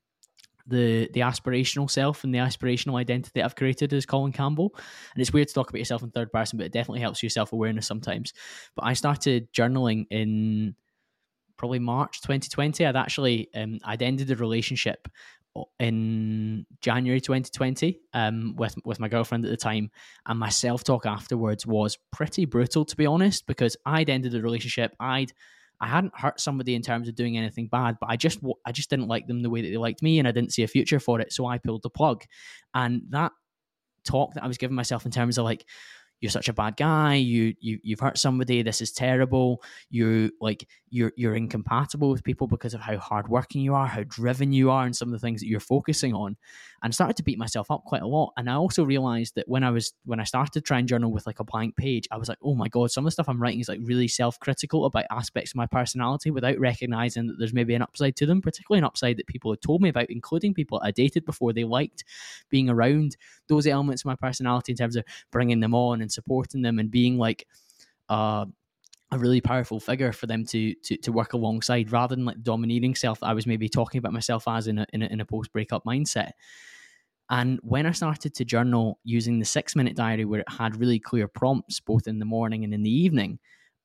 the the aspirational self and the aspirational identity I've created as Colin Campbell. And it's weird to talk about yourself in third person, but it definitely helps your self awareness sometimes. But I started journaling in probably March 2020. I'd actually um, I'd ended a relationship in January 2020 um, with with my girlfriend at the time, and my self talk afterwards was pretty brutal to be honest because I'd ended the relationship. I'd I hadn't hurt somebody in terms of doing anything bad, but I just I just didn't like them the way that they liked me, and I didn't see a future for it, so I pulled the plug. And that talk that I was giving myself in terms of like, you're such a bad guy you you you've hurt somebody this is terrible you like you're you're incompatible with people because of how hardworking you are how driven you are and some of the things that you're focusing on and started to beat myself up quite a lot and i also realized that when i was when i started trying try journal with like a blank page i was like oh my god some of the stuff i'm writing is like really self-critical about aspects of my personality without recognizing that there's maybe an upside to them particularly an upside that people had told me about including people i dated before they liked being around those elements of my personality in terms of bringing them on and supporting them and being like uh, a really powerful figure for them to, to to work alongside rather than like domineering self that I was maybe talking about myself as in a, in a, in a post breakup mindset. And when I started to journal using the six minute diary where it had really clear prompts both in the morning and in the evening,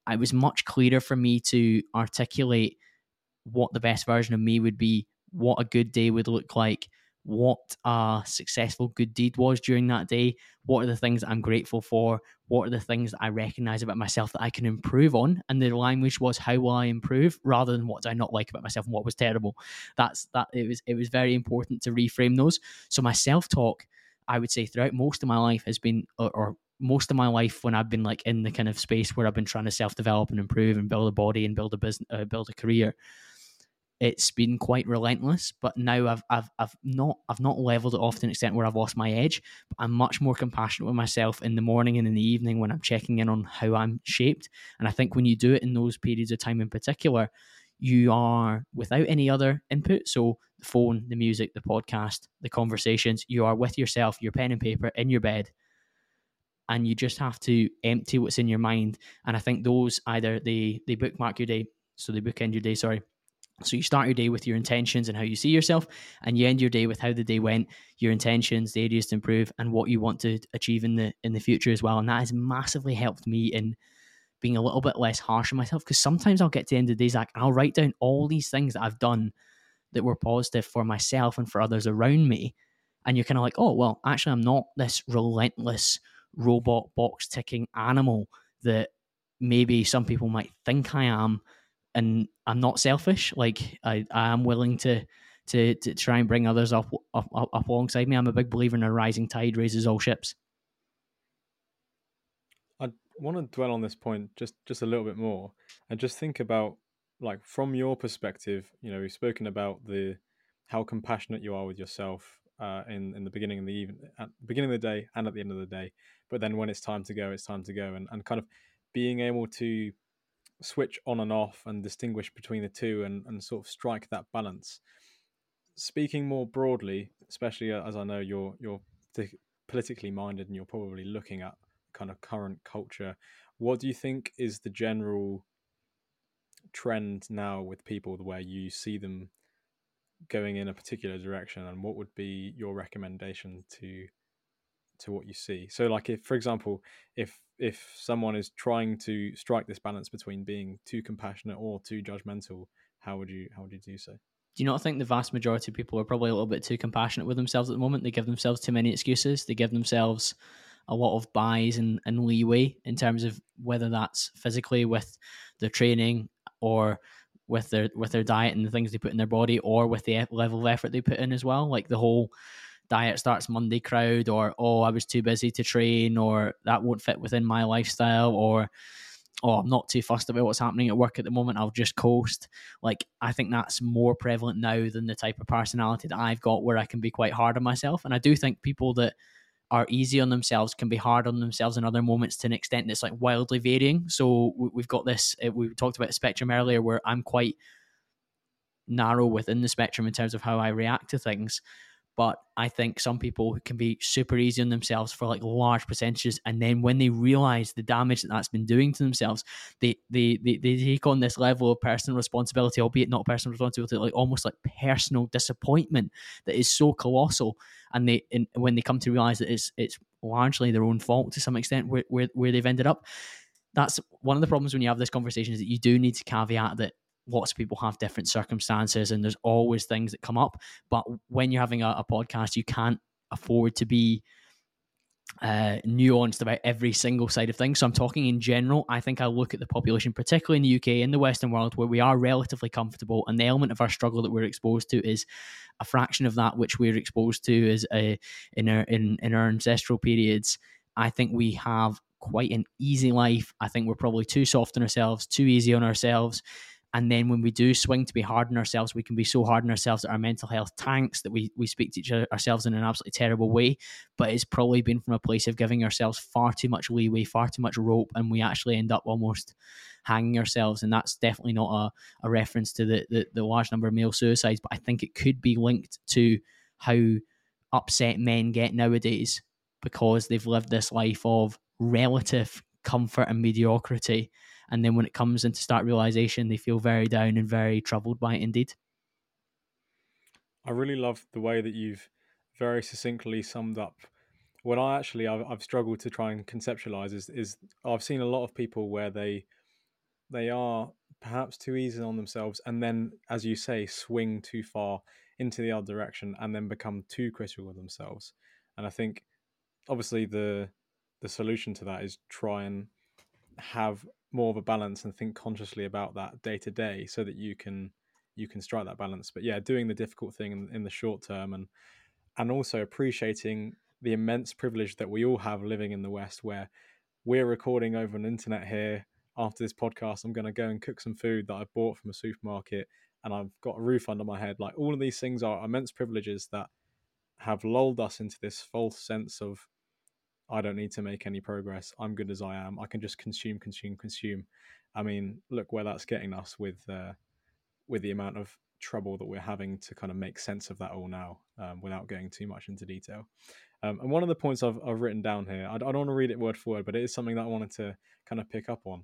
it was much clearer for me to articulate what the best version of me would be, what a good day would look like, what a successful good deed was during that day. What are the things I'm grateful for? What are the things that I recognize about myself that I can improve on? And the language was how will I improve rather than what do I not like about myself and what was terrible. That's that it was it was very important to reframe those. So my self-talk, I would say throughout most of my life has been or, or most of my life when I've been like in the kind of space where I've been trying to self-develop and improve and build a body and build a business, uh, build a career, it's been quite relentless. But now I've I've I've not I've not leveled it off to an extent where I've lost my edge. But I'm much more compassionate with myself in the morning and in the evening when I'm checking in on how I'm shaped. And I think when you do it in those periods of time in particular, you are without any other input. So the phone, the music, the podcast, the conversations, you are with yourself, your pen and paper in your bed. And you just have to empty what's in your mind. And I think those either they they bookmark your day, so they bookend your day, sorry, so you start your day with your intentions and how you see yourself, and you end your day with how the day went, your intentions, the areas to improve, and what you want to achieve in the in the future as well. And that has massively helped me in being a little bit less harsh on myself because sometimes I'll get to the end of the day, like I'll write down all these things that I've done that were positive for myself and for others around me, and you're kind of like, oh well, actually, I'm not this relentless robot box ticking animal that maybe some people might think I am and I'm not selfish. Like I, I am willing to to to try and bring others up, up up alongside me. I'm a big believer in a rising tide raises all ships. I want to dwell on this point just just a little bit more and just think about like from your perspective. You know, we've spoken about the how compassionate you are with yourself uh, in in the beginning of the even at the beginning of the day and at the end of the day. But then when it's time to go, it's time to go, and and kind of being able to switch on and off and distinguish between the two and, and sort of strike that balance. Speaking more broadly, especially uh, as I know you're you're politically minded and you're probably looking at kind of current culture, what do you think is the general trend now with people where you see them going in a particular direction and what would be your recommendation to to what you see so like if for example if if someone is trying to strike this balance between being too compassionate or too judgmental how would you how would you do so? Do you not think the vast majority of people are probably a little bit too compassionate with themselves at the moment? They give themselves too many excuses. They give themselves a lot of buys and, and leeway in terms of whether that's physically with their training or with their with their diet and the things they put in their body or with the level of effort they put in as well. Like the whole diet starts Monday crowd, or oh, I was too busy to train, or that won't fit within my lifestyle, or oh, I'm not too fussed about what's happening at work at the moment. I'll just coast. Like, I think that's more prevalent now than the type of personality that I've got where I can be quite hard on myself. And I do think people that are easy on themselves can be hard on themselves in other moments to an extent that's like wildly varying. So we've got this, uh, we talked about spectrum earlier where I'm quite narrow within the spectrum in terms of how I react to things but I think some people can be super easy on themselves for like large percentages, and then when they realize the damage that that's been doing to themselves, they they they, they take on this level of personal responsibility, albeit not personal responsibility, like almost like personal disappointment that is so colossal, and they and when they come to realize that it's it's largely their own fault to some extent where where, where they've ended up. That's one of the problems when you have this conversation is that you do need to caveat that lots of people have different circumstances and there's always things that come up. But when you're having a, a podcast, you can't afford to be uh, nuanced about every single side of things. So I'm talking in general. I think I look at the population, particularly in the UK, in the Western world, where we are relatively comfortable, and the element of our struggle that we're exposed to is a fraction of that which we're exposed to is uh, in our in in our ancestral periods. I think we have quite an easy life. I think we're probably too soft on ourselves, too easy on ourselves. And then when we do swing to be hard on ourselves, we can be so hard on ourselves that our mental health tanks, that we, we speak to each other ourselves in an absolutely terrible way. But it's probably been from a place of giving ourselves far too much leeway, far too much rope, and we actually end up almost hanging ourselves. And that's definitely not a, a reference to the, the, the large number of male suicides, but I think it could be linked to how upset men get nowadays because they've lived this life of relative comfort and mediocrity and then when it comes into start realization, they feel very down and very troubled by it indeed. I really love the way that you've very succinctly summed up what I actually I've, I've struggled to try and conceptualize is is I've seen a lot of people where they they are perhaps too easy on themselves and then as you say swing too far into the other direction and then become too critical of themselves and i think obviously the the solution to that is try and have more of a balance and think consciously about that day to day so that you can you can strike that balance. But yeah doing the difficult thing in, in the short term and and also appreciating the immense privilege that we all have living in the west where we're recording over an internet here. After this podcast i'm going to go and cook some food that i bought from a supermarket and i've got a roof under my head. Like all of these things are immense privileges that have lulled us into this false sense of I don't need to make any progress. I'm good as I am. I can just consume, consume, consume. I mean, look where that's getting us with uh, with the amount of trouble that we're having to kind of make sense of that all now, um, without going too much into detail. Um, and one of the points I've, I've written down here, I, I don't want to read it word for word, but it is something that I wanted to kind of pick up on.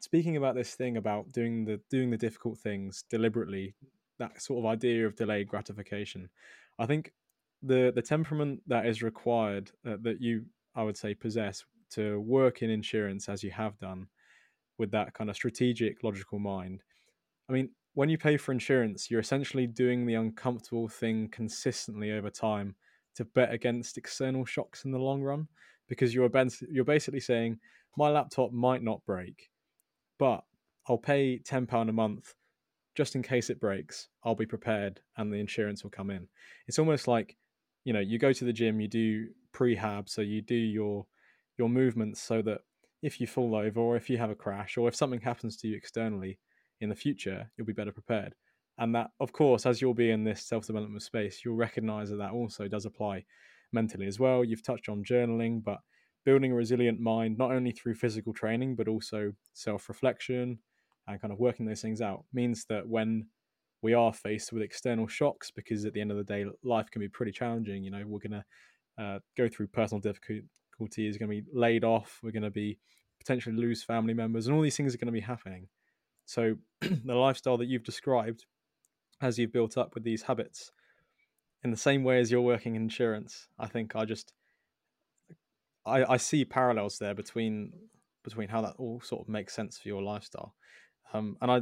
Speaking about this thing about doing the doing the difficult things deliberately, that sort of idea of delayed gratification, I think the the temperament that is required uh, that you I would say, possess to work in insurance as you have done with that kind of strategic, logical mind. I mean, when you pay for insurance, you're essentially doing the uncomfortable thing consistently over time to bet against external shocks in the long run because you're you're basically saying my laptop might not break, but I'll pay ten pound a month just in case it breaks. I'll be prepared, and the insurance will come in. It's almost like you know you go to the gym, you do prehab, so you do your your movements so that if you fall over or if you have a crash or if something happens to you externally in the future, you'll be better prepared. And that, of course, as you'll be in this self development space, you'll recognize that that also does apply mentally as well. You've touched on journaling, but building a resilient mind, not only through physical training, but also self reflection and kind of working those things out, means that when we are faced with external shocks, because at the end of the day, life can be pretty challenging, you know, we're going to uh, go through personal difficulties, going to be laid off, we're going to be potentially lose family members, and all these things are going to be happening. So, the lifestyle that you've described, as you've built up with these habits, in the same way as you're working in insurance, I think I just I, I see parallels there between between how that all sort of makes sense for your lifestyle. Um, and I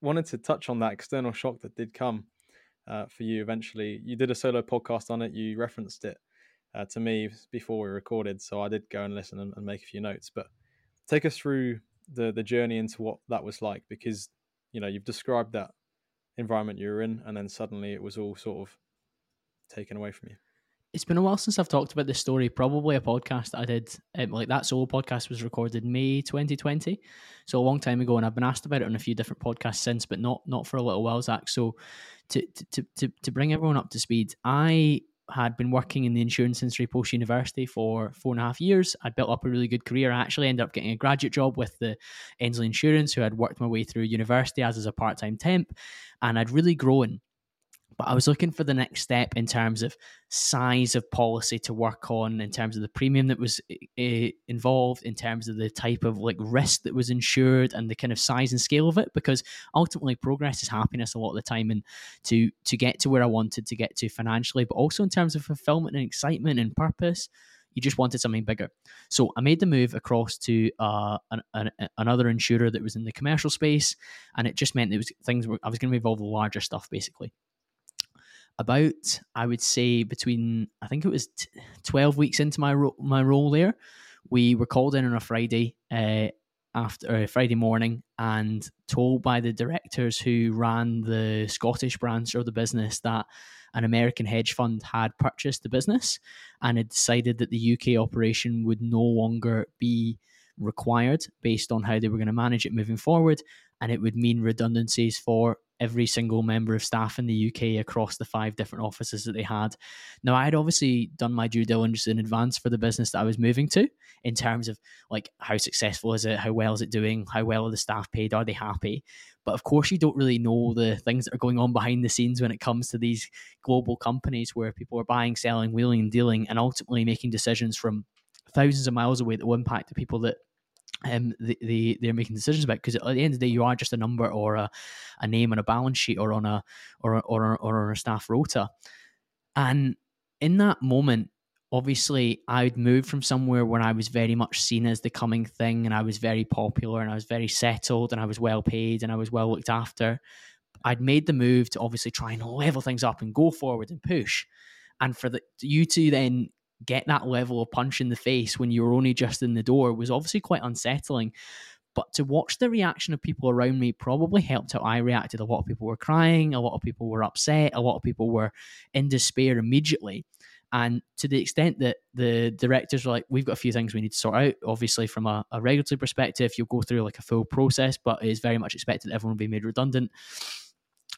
wanted to touch on that external shock that did come uh, for you eventually. You did a solo podcast on it. You referenced it uh, to me before we recorded, so I did go and listen and, and, make a few notes. But take us through the the journey into what that was like, because you know you've described that environment you were in, and then suddenly it was all sort of taken away from you. It's been a while since I've talked about this story. Probably a podcast I did, um, like that solo podcast was recorded May 2020, so a long time ago, and I've been asked about it on a few different podcasts since, but not not for a little while, Zach. So to to to to bring everyone up to speed, I had been working in the insurance industry post university for four and a half years. I'd built up a really good career. I actually ended up getting a graduate job with the Endsleigh Insurance, who had worked my way through university as, as a part time temp. And I'd really grown but I was looking for the next step in terms of size of policy to work on, in terms of the premium that was uh, involved, in terms of the type of like risk that was insured, and the kind of size and scale of it. Because ultimately, progress is happiness a lot of the time, and to to get to where I wanted to get to financially, but also in terms of fulfillment and excitement and purpose you just wanted something bigger. So I made the move across to uh, an, an, another insurer that was in the commercial space, and it just meant it was things were I was going to be involved larger stuff basically about I would say between I think it was t- twelve weeks into my ro- my role there, we were called in on a Friday uh, after uh, Friday morning and told by the directors who ran the Scottish branch of the business that an American hedge fund had purchased the business and had decided that the UK operation would no longer be required based on how they were going to manage it moving forward and it would mean redundancies for every single member of staff in the UK across the five different offices that they had. Now, I had obviously done my due diligence in advance for the business that I was moving to in terms of like how successful is it, how well is it doing, how well are the staff paid, are they happy? But of course, you don't really know the things that are going on behind the scenes when it comes to these global companies where people are buying, selling, wheeling, and dealing, and ultimately making decisions from thousands of miles away that will impact the people that um, the, the, they're making decisions about because at the end of the day you are just a number or a, a name on a balance sheet or on a or or or on a staff rota and in that moment obviously I'd moved from somewhere where I was very much seen as the coming thing and I was very popular and I was very settled and I was well paid and I was well looked after. I'd made the move to obviously try and level things up and go forward and push. And for the, you to then get that level of punch in the face when you were only just in the door was obviously quite unsettling. But to watch the reaction of people around me probably helped how I reacted. A lot of people were crying, a lot of people were upset, a lot of people were in despair immediately. And to the extent that the directors were like, we've got a few things we need to sort out. Obviously, from a, a regulatory perspective, you'll go through like a full process, but it is very much expected that everyone will be made redundant.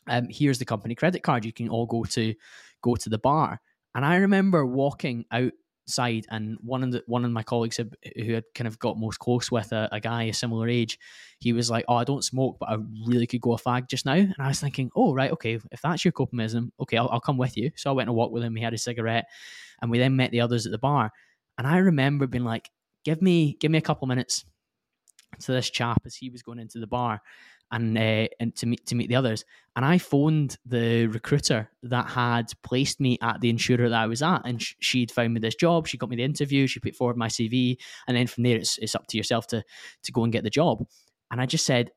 Um, here's the company credit card. You can all go to go to the bar. And I remember walking outside, and one of the one of my colleagues who had kind of got most close with a, a, guy a similar age he was like oh i don't smoke but i really could go a fag just now. And i was thinking oh right okay if that's your coping okay I'll, I'll come with you. So i went and walked with him he had a cigarette and we then met the others at the bar. And i remember being like give me give me a couple minutes to this chap as he was going into the bar and uh, and to meet to meet the others. And I phoned the recruiter that had placed me at the insurer that I was at, and sh- she'd found me this job. She got me the interview. She put forward my CV, and then from there, it's it's up to yourself to to go and get the job. And I just said,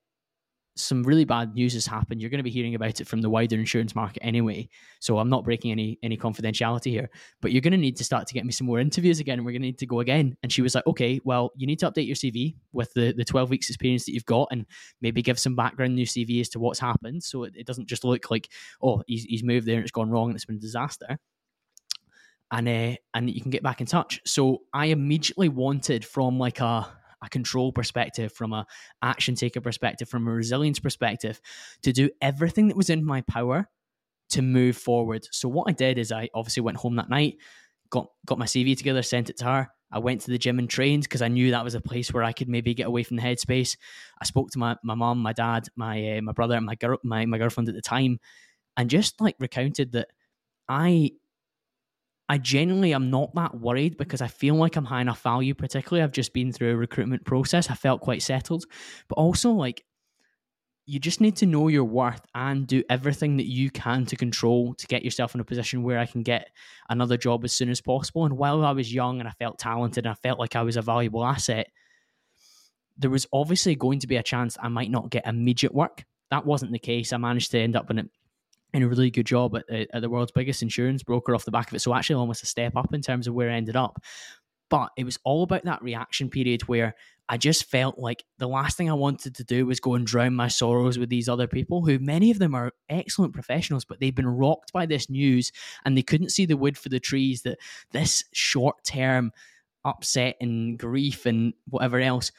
some really bad news has happened. You're going to be hearing about it from the wider insurance market anyway. So I'm not breaking any any confidentiality here. But you're going to need to start to get me some more interviews again, and we're going to need to go again. And she was like, "Okay, well, you need to update your CV with the the 12 weeks experience that you've got, and maybe give some background new CV as to what's happened, so it, it doesn't just look like oh he's he's moved there and it's gone wrong and it's been a disaster." And uh, and you can get back in touch. So I immediately wanted from like a a control perspective, from a action taker perspective, from a resilience perspective, to do everything that was in my power to move forward. So what I did is I obviously went home that night, got got my CV together, sent it to her. I went to the gym and trained because I knew that was a place where I could maybe get away from the headspace. I spoke to my my mom, my dad, my uh, my brother, and my girl, my my girlfriend at the time, and just like recounted that I I genuinely am not that worried because I feel like I'm high enough value, particularly I've just been through a recruitment process. I felt quite settled. But also like you just need to know your worth and do everything that you can to control to get yourself in a position where I can get another job as soon as possible. And while I was young and I felt talented and I felt like I was a valuable asset, there was obviously going to be a chance I might not get immediate work. That wasn't the case. I managed to end up in and a really good job at, at the world's biggest insurance broker off the back of it. So actually almost a step up in terms of where I ended up. But it was all about that reaction period where I just felt like the last thing I wanted to do was go and drown my sorrows with these other people who many of them are excellent professionals, but they've been rocked by this news and they couldn't see the wood for the trees that this short term upset and grief and whatever else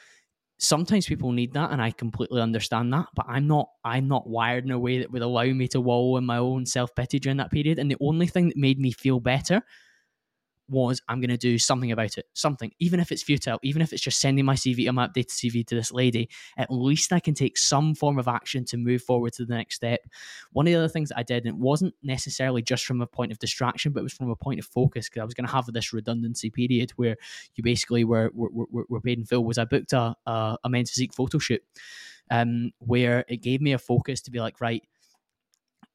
sometimes people need that and i completely understand that but i'm not i'm not wired in a way that would allow me to wallow in my own self-pity during that period and the only thing that made me feel better was I'm going to do something about it, something, even if it's futile, even if it's just sending my CV, my updated CV to this lady, at least I can take some form of action to move forward to the next step. One of the other things that I did, and it wasn't necessarily just from a point of distraction, but it was from a point of focus because I was going to have this redundancy period where you basically were, were, were, were paid in full, was I booked a, a, a men's physique photo shoot um, where it gave me a focus to be like, right,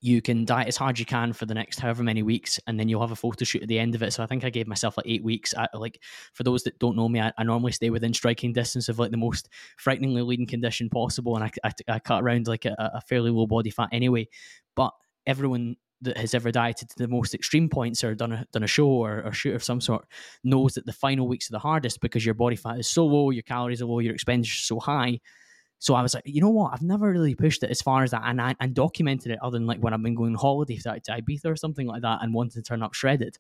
you can diet as hard as you can for the next however many weeks and then you'll have a photo shoot at the end of it. So i think i gave myself like eight weeks. I, like for those that don't know me I, I, normally stay within striking distance of like the most frighteningly lean condition possible and i, I, I cut around like a, a, fairly low body fat anyway. But everyone that has ever dieted to the most extreme points or done a, done a show or, or shoot of some sort knows that the final weeks are the hardest because your body fat is so low your calories are low your expenditure is so high so I was like, you know what? I've never really pushed it as far as that, and I and documented it other than like when I've been going on holiday to, to Ibiza or something like that, and wanted to turn up shredded.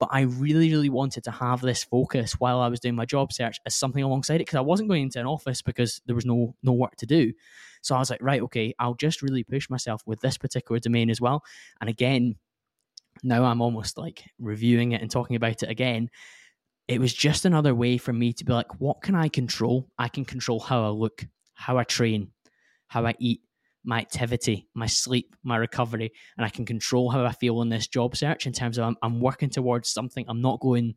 But I really, really wanted to have this focus while I was doing my job search as something alongside it because I wasn't going into an office because there was no no work to do. So I was like, right, okay, I'll just really push myself with this particular domain as well. And again, now I'm almost like reviewing it and talking about it again. It was just another way for me to be like, what can I control? I can control how I look how I train, how I eat, my activity, my sleep, my recovery, and I can control how I feel in this job search in terms of I'm, I'm working towards something. I'm not going,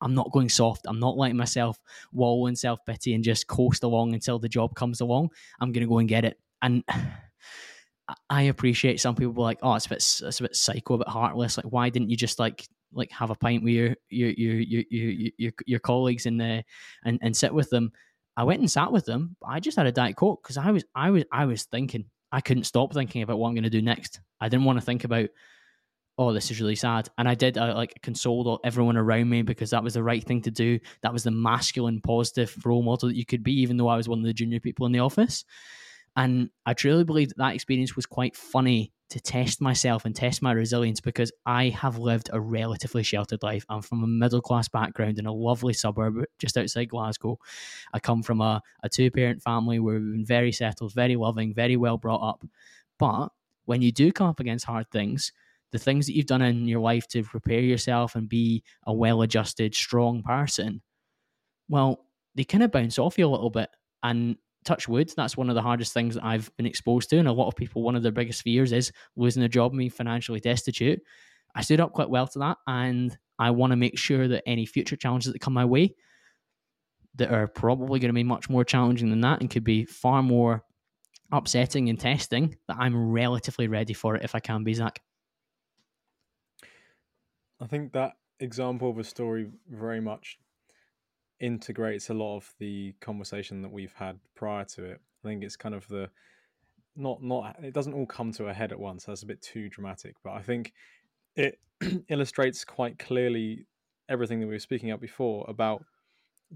I'm not going soft. I'm not letting myself wallow in self pity and just coast along until the job comes along. I'm to go and get it. And I appreciate some people like, oh, it's a bit, it's a bit psycho, a bit heartless. Like, why didn't you just like like have a pint with your your your your your, your, colleagues and the and, and sit with them. I went and sat with them. I just had a diet coke because I was I was I was thinking. I couldn't stop thinking about what I'm going to do next. I didn't want to think about oh, this is really sad. And I did, like consoled everyone around me because that was the right thing to do. That was the masculine, positive role model that you could be, even though I was one of the junior people in the office. And I truly believe that that experience was quite funny to test myself and test my resilience because I have lived a relatively sheltered life. I'm from a middle class background in a lovely suburb just outside Glasgow. I come from a, a two parent family where we've been very settled, very loving, very well brought up. But when you do come up against hard things, the things that you've done in your life to prepare yourself and be a well adjusted, strong person, well, they kind of bounce off you a little bit. And touch wood, that's one of the hardest things that I've been exposed to. And a lot of people, one of their biggest fears is losing a job, being financially destitute. I stood up quite well to that. And I want to make sure that any future challenges that come my way that are probably going to be much more challenging than that and could be far more upsetting and testing, that I'm relatively ready for it if I can be, Zach. I think that example of a story very much integrates a lot of the conversation that we've had prior to it. I think it's kind of the not not it doesn't all come to a head at once. That's a bit too dramatic, but I think it illustrates quite clearly everything that we were speaking about before about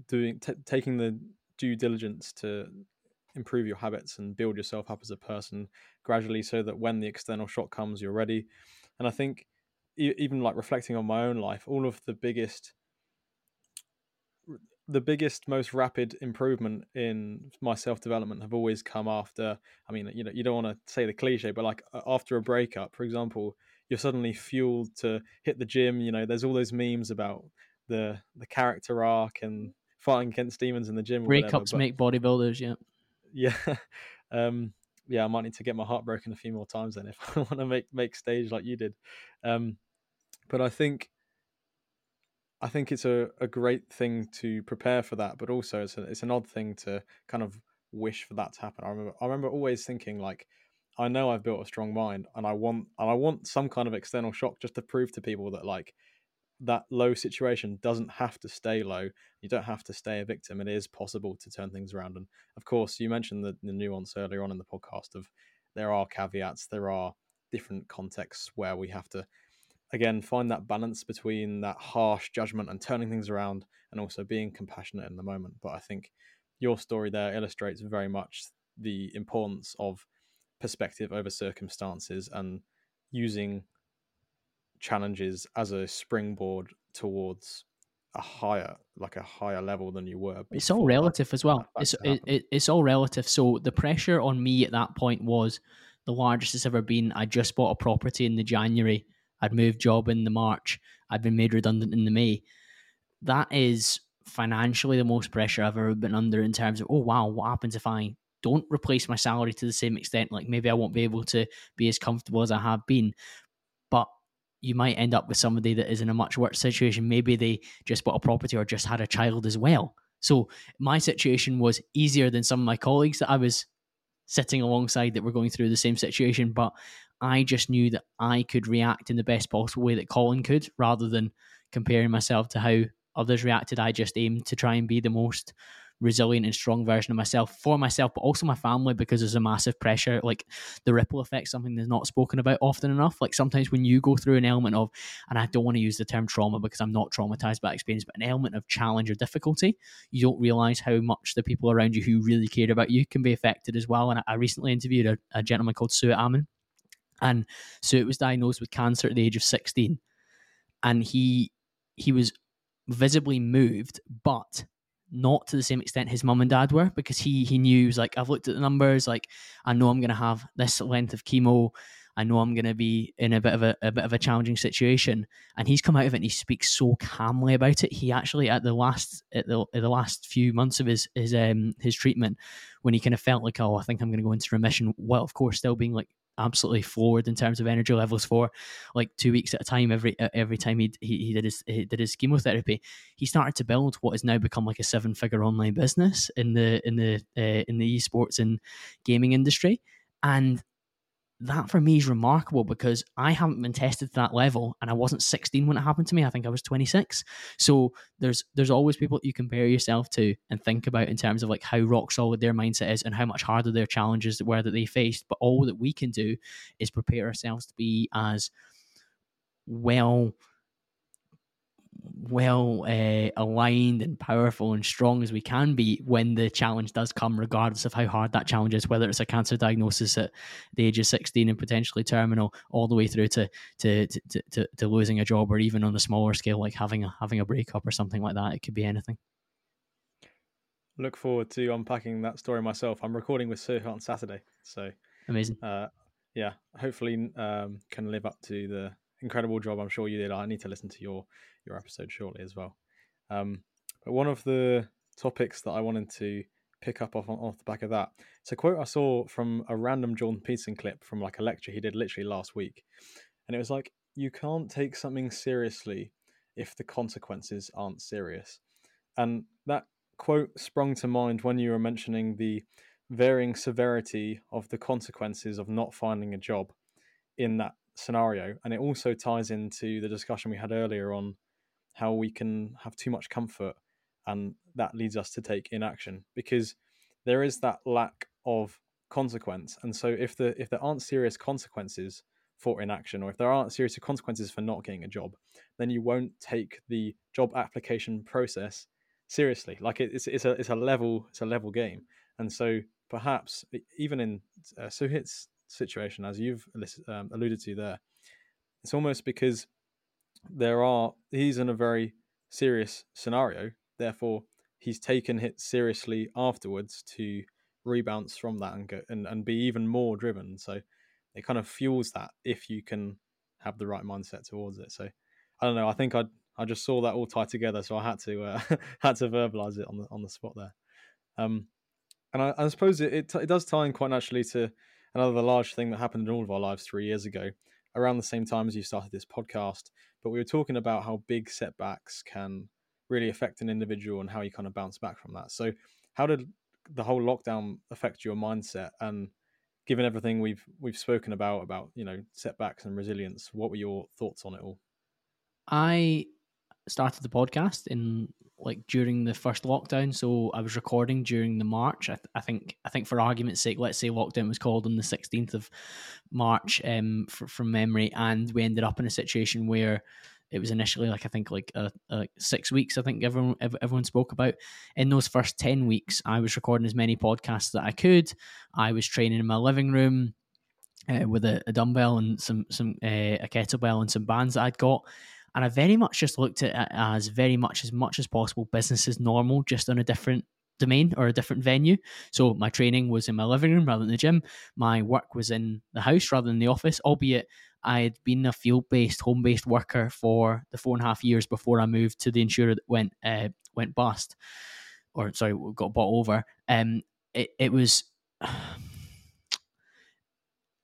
doing t- taking the due diligence to improve your habits and build yourself up as a person gradually so that when the external shock comes you're ready and i think even like reflecting on my own life, all of the biggest the biggest most rapid improvement in my self development have always come after i mean you know you don't want to say the cliche but like after a breakup for example you're suddenly fueled to hit the gym you know there's all those memes about the the character arc and fighting against demons in the gym breakups make bodybuilders yeah. Yeah. Um yeah i might need to get my heart broken a few more times then if i want to make make stage like you did. Um but I think I think it's a, a great thing to prepare for that, but also it's a, it's an odd thing to kind of wish for that to happen. I remember I remember always thinking like I know I've built a strong mind and I want and I want some kind of external shock just to prove to people that like that low situation doesn't have to stay low. You don't have to stay a victim. It is possible to turn things around. And of course, you mentioned the, the nuance earlier on in the podcast of there are caveats, there are different contexts where we have to again find that balance between that harsh judgment and turning things around and also being compassionate in the moment. But i think your story there illustrates very much the importance of perspective over circumstances and using challenges as a springboard towards a higher like a higher level than you were it's all relative as well. It's it, it, it's all relative. So the pressure on me at that point was the largest it's ever been. I just bought a property in the january I'd moved job in the March. I'd been made redundant in the May. That is financially the most pressure I've ever been under in terms of, oh, wow, what happens if I don't replace my salary to the same extent? Like maybe I won't be able to be as comfortable as I have been. But you might end up with somebody that is in a much worse situation. Maybe they just bought a property or just had a child as well. So my situation was easier than some of my colleagues that I was sitting alongside that were going through the same situation. But I just knew that I could react in the best possible way that Colin could rather than comparing myself to how others reacted. I just aimed to try and be the most resilient and strong version of myself for myself, but also my family because there's a massive pressure. Like the ripple effect, something that's not spoken about often enough. Like sometimes when you go through an element of, and I don't want to use the term trauma because I'm not traumatized by experience, but an element of challenge or difficulty, you don't realize how much the people around you who really cared about you can be affected as well. And I recently interviewed a, a gentleman called Suhit Amin and Suhit was diagnosed with cancer at the age of 16 and he he was visibly moved but not to the same extent his mum and dad were because he he knew he was like I've looked at the numbers like I know I'm going to have this length of chemo. I know I'm going to be in a bit of a, a bit of a challenging situation. And he's come out of it and he speaks so calmly about it. He actually at the last at the, at the last few months of his his um his treatment when he kind of felt like oh I think I'm going to go into remission well of course still being like absolutely floored in terms of energy levels for like two weeks at a time every every time he he, he did his he did his chemotherapy he started to build what has now become like a seven figure online business in the in the uh, in the esports and gaming industry. And that for me is remarkable because I haven't been tested to that level and I wasn't 16 when it happened to me. I think I was 26. So there's there's always people you compare yourself to and think about in terms of like how rock solid their mindset is and how much harder their challenges were that they faced. But all that we can do is prepare ourselves to be as well well uh, aligned and powerful and strong as we can be when the challenge does come, regardless of how hard that challenge is, whether it's a cancer diagnosis at the age of 16 and potentially terminal, all the way through to to, to, to, to losing a job or even on a smaller scale, like having a, having a breakup or something like that. It could be anything. Look forward to unpacking that story myself. I'm recording with Sir on Saturday. So amazing. Uh, yeah, hopefully um, can live up to the incredible job I'm sure you did. I need to listen to your your episode shortly as well. Um, but one of the topics that I wanted to pick up off off the back of that, it's a quote I saw from a random Jordan Peterson clip from like a lecture he did literally last week, and it was like you can't take something seriously if the consequences aren't serious, and that quote sprung to mind when you were mentioning the varying severity of the consequences of not finding a job in that scenario. And it also ties into the discussion we had earlier on how we can have too much comfort and that leads us to take inaction because there is that lack of consequence. And so if the if there aren't serious consequences for inaction or if there aren't serious consequences for not getting a job then you won't take the job application process seriously. Like it's it's a it's a level it's a level game. And so perhaps even in uh, Suhit's situation as you've um, alluded to there it's almost because there are he's in a very serious scenario. Therefore, he's taken it seriously afterwards to rebounce from that and go and, and be even more driven. So it kind of fuels that if you can have the right mindset towards it. So I don't know. I think I I just saw that all tied together, so I had to uh, had to verbalize it on the on the spot there. Um, and I, I suppose it, it, it does tie in quite naturally to another large thing that happened in all of our lives three years ago, around the same time as you started this podcast. But we were talking about how big setbacks can really affect an individual and how you kind of bounce back from that. So, how did the whole lockdown affect your mindset? And given everything we've we've spoken about about you know setbacks and resilience, what were your thoughts on it all? I started the podcast in like during the first lockdown. So I was recording during the March. I, th- I, think I think for argument's sake, let's say lockdown was called on the sixteenth of March, um, for, from memory, and we ended up in a situation where it was initially like I think like a, a six weeks. I think everyone everyone spoke about. In those first ten weeks, I was recording as many podcasts that I could. I was training in my living room. Uh, with a, a, dumbbell and some some uh, a kettlebell and some bands that I'd got, and I very much just looked at it as very much as much as possible business as normal, just on a different domain or a different venue. So my training was in my living room rather than the gym. My work was in the house rather than the office, albeit I had been a field based, home based worker for the four and a half years before I moved to the insurer that went uh, went bust, or sorry, got bought over. Um, it it was.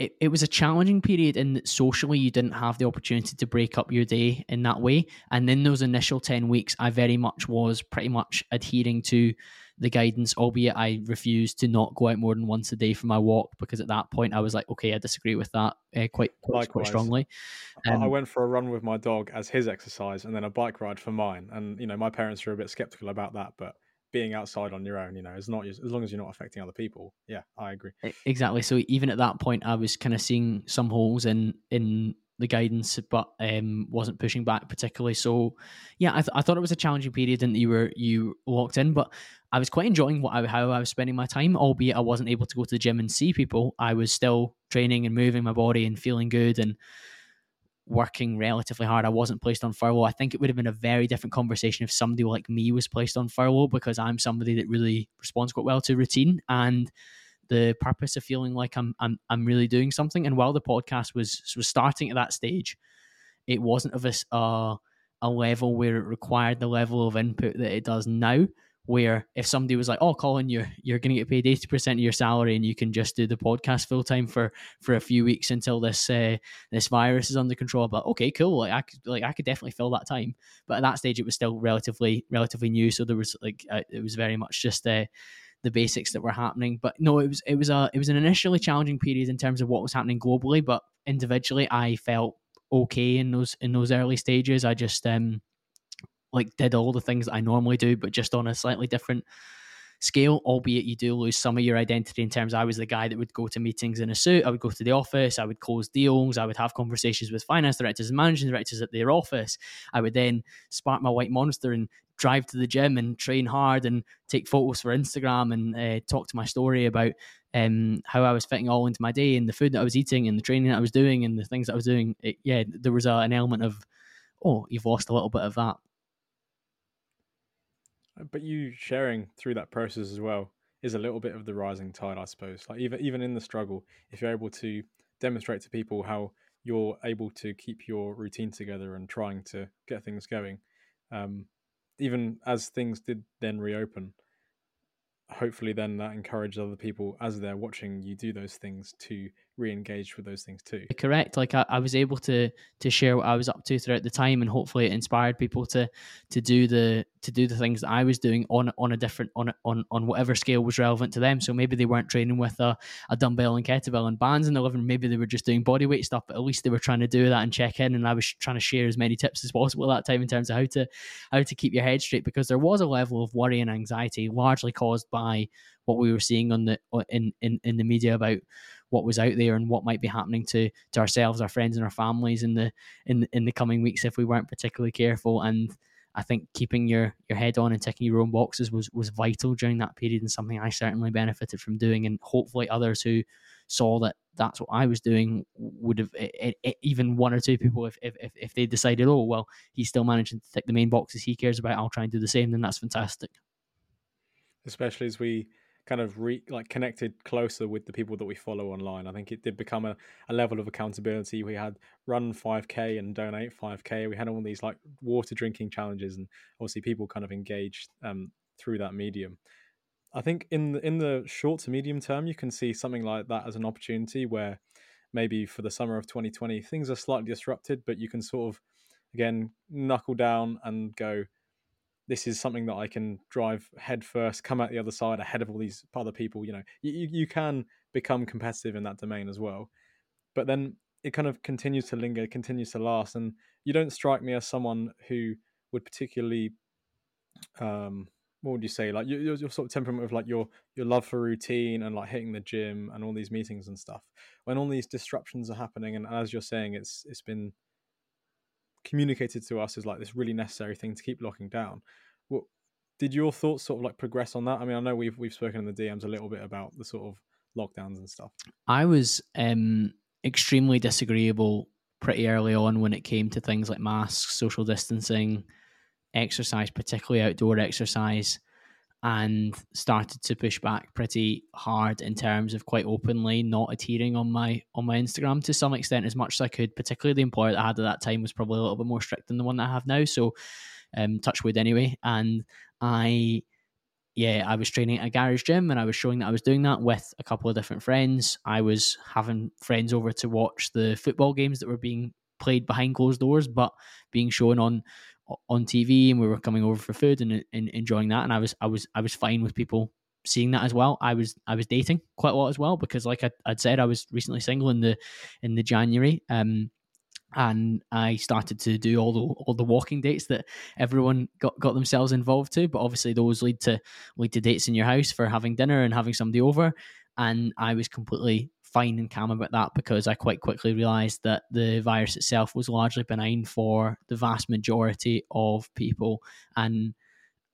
it, it was a challenging period in that socially you didn't have the opportunity to break up your day in that way. And in those initial 10 weeks, I very much was pretty much adhering to the guidance, albeit I refused to not go out more than once a day for my walk because at that point I was like, okay, I disagree with that uh, quite, quite, quite strongly. Um, I went for a run with my dog as his exercise and then a bike ride for mine. And, you know, my parents were a bit skeptical about that, but being outside on your own, you know, as not as long as you're not affecting other people. Yeah, I agree. Exactly. So even at that point, I was kind of seeing some holes in in the guidance, but um, wasn't pushing back particularly. So, yeah, I, th- I thought it was a challenging period, and you were you locked in, but I was quite enjoying what I, how I was spending my time. Albeit I wasn't able to go to the gym and see people, I was still training and moving my body and feeling good and working relatively hard. I wasn't placed on furlough. I think it would have been a very different conversation if somebody like me was placed on furlough because I'm somebody that really responds quite well to routine and the purpose of feeling like I'm I'm I'm really doing something. And while the podcast was was starting at that stage, it wasn't of a a level where it required the level of input that it does now where if somebody was like, "Oh, Colin, you're you're going to get paid eighty percent of your salary, and you can just do the podcast full time for for a few weeks until this uh, this virus is under control," but okay, cool. Like I could like I could definitely fill that time. But at that stage, it was still relatively relatively new, so there was like uh, it was very much just uh, the basics that were happening. But no, it was it was a it was an initially challenging period in terms of what was happening globally, but individually I felt okay in those in those early stages. I just um like did all the things that I normally do, but just on a slightly different scale, albeit you do lose some of your identity in terms I was the guy that would go to meetings in a suit, I would go to the office, I would close deals, I would have conversations with finance directors and managing directors at their office. I would then spark my white monster and drive to the gym and train hard and take photos for Instagram and uh, talk to my story about um, how I was fitting all into my day and the food that I was eating and the training that I was doing and the things that I was doing. It, yeah, there was a, an element of, oh, you've lost a little bit of that. But you sharing through that process as well is a little bit of the rising tide, I suppose. Like even even in the struggle, if you're able to demonstrate to people how you're able to keep your routine together and trying to get things going, um, even as things did then reopen, hopefully then that encouraged other people as they're watching you do those things to re-engage with those things too. Correct. Like I, I, was able to to share what i was up to throughout the time and hopefully it inspired people to to do the to do the things that i was doing on on a different on on on whatever scale was relevant to them. So maybe they weren't training with a, a dumbbell and kettlebell and bands in the living maybe they were just doing body weight stuff but at least they were trying to do that and check in and i was trying to share as many tips as possible at that time in terms of how to how to keep your head straight because there was a level of worry and anxiety largely caused by what we were seeing on the in in, in the media about what was out there and what might be happening to to ourselves, our friends, and our families in the in in the coming weeks if we weren't particularly careful. And I think keeping your your head on and ticking your own boxes was was vital during that period and something I certainly benefited from doing. And hopefully others who saw that that's what I was doing would have it, it, even one or two people if, if if they decided oh well he's still managing to tick the main boxes he cares about I'll try and do the same then that's fantastic. Especially as we kind of re like connected closer with the people that we follow online. I think it did become a, a level of accountability. We had run 5k and donate 5k. We had all these like water drinking challenges, and obviously people kind of engaged um, through that medium. I think in the, in the short to medium term, you can see something like that as an opportunity where maybe for the summer of 2020 things are slightly disrupted, but you can sort of again knuckle down and go this is something that I can drive head first, come out the other side ahead of all these other people. You know, you, you can become competitive in that domain as well. But then it kind of continues to linger, continues to last. And you don't strike me as someone who would particularly, um, what would you say? Like your, your, your sort of temperament of like your, your love for routine and like hitting the gym and all these meetings and stuff. When all these disruptions are happening, and as you're saying, it's it's been communicated to us as like this really necessary thing to keep locking down. What did your thoughts sort of like progress on that? I mean, I know we've we've spoken in the DMs a little bit about the sort of lockdowns and stuff. I was um, extremely disagreeable pretty early on when it came to things like masks, social distancing, exercise, particularly outdoor exercise and started to push back pretty hard in terms of quite openly not adhering on my on my Instagram to some extent as much as I could. Particularly the employer that I had at that time was probably a little bit more strict than the one that I have now. So um touch wood anyway. And I yeah, I was training at a garage gym and I was showing that I was doing that with a couple of different friends. I was having friends over to watch the football games that were being played behind closed doors, but being shown on on TV, and we were coming over for food and, and enjoying that. And I was I was I was fine with people seeing that as well. I was I was dating quite a lot as well because, like I, would said, I was recently single in the in the January. Um, and I started to do all the all the walking dates that everyone got, got themselves involved to. But obviously, those lead to lead to dates in your house for having dinner and having somebody over. And I was completely fine and calm about that because I quite quickly realized that the virus itself was largely benign for the vast majority of people. And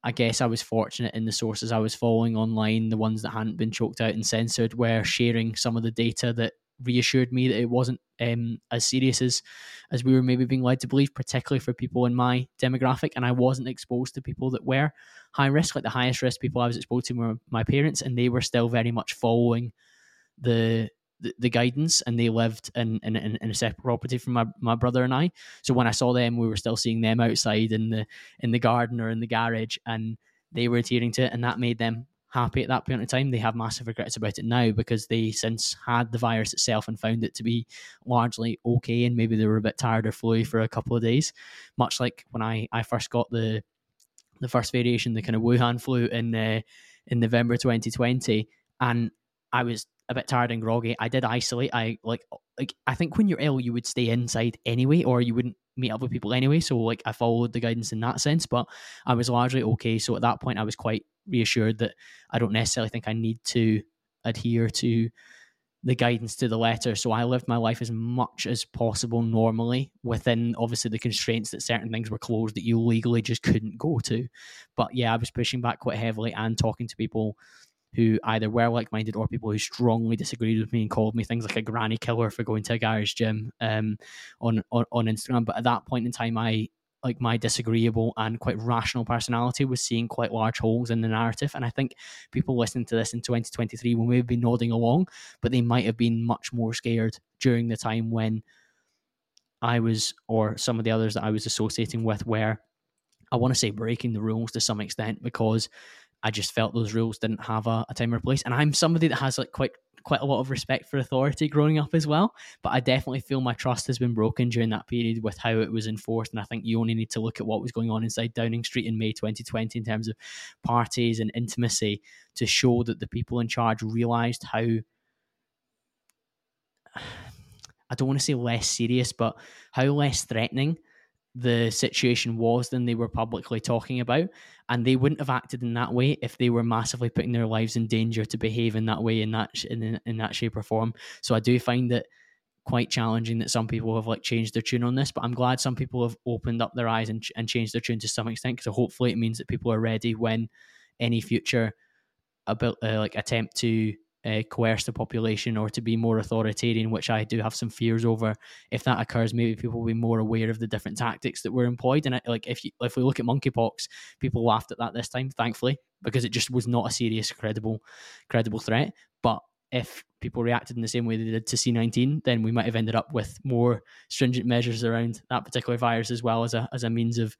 I guess I was fortunate in the sources I was following online, the ones that hadn't been choked out and censored, were sharing some of the data that reassured me that it wasn't um, as serious as as we were maybe being led to believe, particularly for people in my demographic. And I wasn't exposed to people that were high risk. Like the highest risk people I was exposed to were my parents, and they were still very much following the the, guidance and they lived in, in, in a separate property from my, my brother and I. So when I saw them, we were still seeing them outside in the in the garden or in the garage and they were adhering to it and that made them happy at that point in time. They have massive regrets about it now because they since had the virus itself and found it to be largely okay and maybe they were a bit tired or flu for a couple of days. Much like when I, I first got the the first variation, the kind of Wuhan flu in uh, in November 2020, and I was a bit tired and groggy. I did isolate. I like like I think when you're ill, you would stay inside anyway, or you wouldn't meet up with people anyway. So like I followed the guidance in that sense, but I was largely okay. So at that point, I was quite reassured that I don't necessarily think I need to adhere to the guidance to the letter. So I lived my life as much as possible normally within obviously the constraints that certain things were closed that you legally just couldn't go to. But yeah, I was pushing back quite heavily and talking to people who either were like minded or people who strongly disagreed with me and called me things like a granny killer for going to a garage gym um, on, on, on Instagram. But at that point in time, I like my disagreeable and quite rational personality was seeing quite large holes in the narrative. And I think people listening to this in 2023 will maybe be nodding along, but they might have been much more scared during the time when I was, or some of the others that I was associating with, where I want to say breaking the rules to some extent because I just felt those rules didn't have a, a time or place. And I'm somebody that has like quite quite a lot of respect for authority growing up as well. But I definitely feel my trust has been broken during that period with how it was enforced. And I think you only need to look at what was going on inside Downing Street in May 2020 in terms of parties and intimacy to show that the people in charge realised how. I don't want to say less serious, but how less threatening the situation was than they were publicly talking about. And they wouldn't have acted in that way if they were massively putting their lives in danger to behave in that way, in that in, in that shape or form. So I do find it quite challenging that some people have like changed their tune on this. But I'm glad some people have opened up their eyes and, and changed their tune to some extent. Because hopefully it means that people are ready when any future about uh, like attempt to uh, coerce the population or to be more authoritarian, which I do have some fears over. If that occurs, maybe people will be more aware of the different tactics that were employed. And like if you, if we look at monkeypox, people laughed at that this time, thankfully, because it just was not a serious, credible, credible threat. But if people reacted in the same way they did to C19, then we might have ended up with more stringent measures around that particular virus as well as a as a means of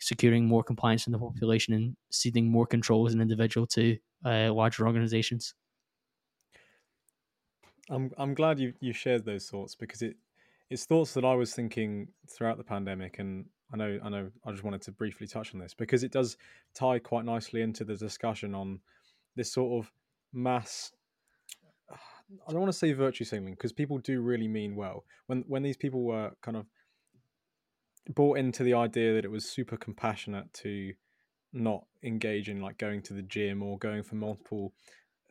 securing more compliance from the population and ceding more control as an individual to uh, larger organizations. I'm I'm glad you you shared those thoughts because it it's thoughts that I was thinking throughout the pandemic, and I know I know I just wanted to briefly touch on this because it does tie quite nicely into the discussion on this sort of mass. I don't want to say virtue signaling because people do really mean well when when these people were kind of bought into the idea that it was super compassionate to not engage in like going to the gym or going for multiple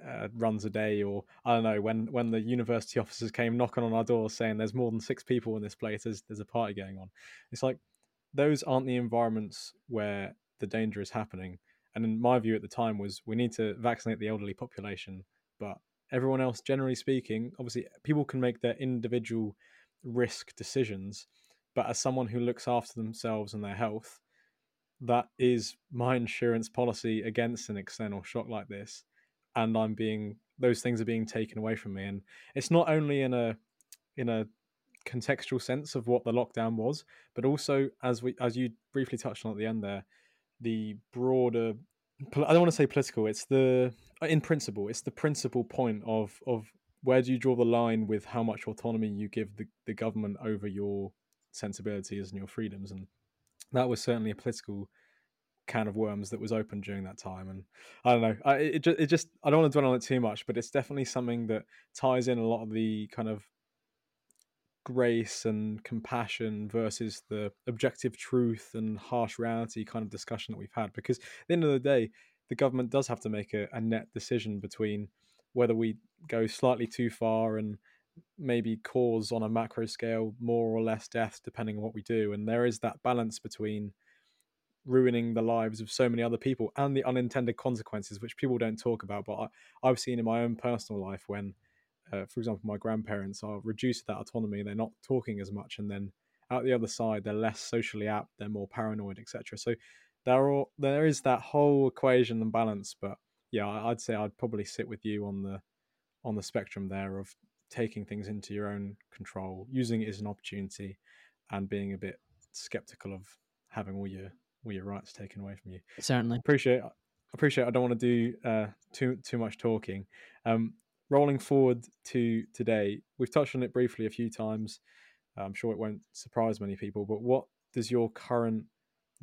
uh, runs a day, or I don't know when when the university officers came knocking on our door saying there's more than six people in this place, there's there's a party going on. It's like those aren't the environments where the danger is happening. And in my view at the time was we need to vaccinate the elderly population, but everyone else, generally speaking, obviously people can make their individual risk decisions, but as someone who looks after themselves and their health, that is my insurance policy against an external shock like this and I'm being those things are being taken away from me. And it's not only in a in a contextual sense of what the lockdown was, but also as we as you briefly touched on at the end there, the broader I don't want to say political, it's the in principle, it's the principal point of of where do you draw the line with how much autonomy you give the, the government over your sensibilities and your freedoms and that was certainly a political can of worms that was open during that time. And I don't know, I, it, just, it just, I don't want to dwell on it too much, but it's definitely something that ties in a lot of the kind of grace and compassion versus the objective truth and harsh reality kind of discussion that we've had. Because at the end of the day, the government does have to make a, a net decision between whether we go slightly too far and maybe cause on a macro scale more or less death depending on what we do. And there is that balance between ruining the lives of so many other people and the unintended consequences, which people don't talk about. But I, have seen in my own personal life when, uh, for example, my grandparents are reduced to that autonomy, they're not talking as much, and then out the other side, they're less socially apt, they're more paranoid, etc. So there are there is that whole equation and balance. But yeah, I'd say I'd probably sit with you on the on the spectrum there of taking things into your own control, using it as an opportunity, and being a bit skeptical of having all your all your rights taken away from you. Certainly. Appreciate appreciate I don't want to do uh, too too much talking. Um, rolling forward to today, we've touched on it briefly a few times. I'm sure it won't surprise many people, but what does your current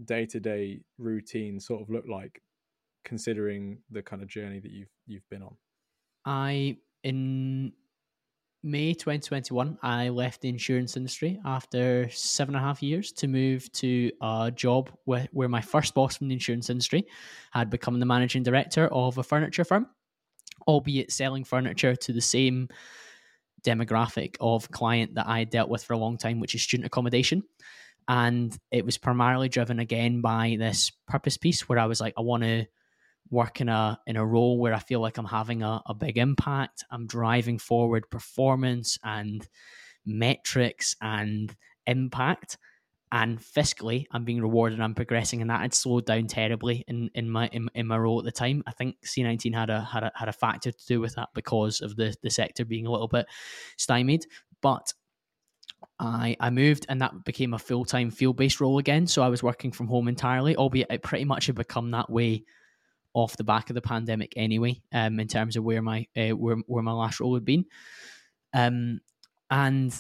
day to day routine sort of look like considering the kind of journey that you've you've been on? I in May 2021, I left the insurance industry after seven and a half years to move to a job where, where my first boss from the insurance industry had become the managing director of a furniture firm, albeit selling furniture to the same demographic of client that I dealt with for a long time, which is student accommodation. And it was primarily driven again by this purpose piece where I was like, I want to work in a in a role where I feel like I'm having a, a big impact. I'm driving forward performance and metrics and impact. And fiscally, I'm being rewarded. I'm progressing, and that had slowed down terribly in, in my in, in my role at the time. I think C19 had a had a had a factor to do with that because of the the sector being a little bit stymied. But I I moved and that became a full time field based role again. So I was working from home entirely, albeit it pretty much had become that way off the back of the pandemic anyway, um, in terms of where my uh, where where my last role had been, um, and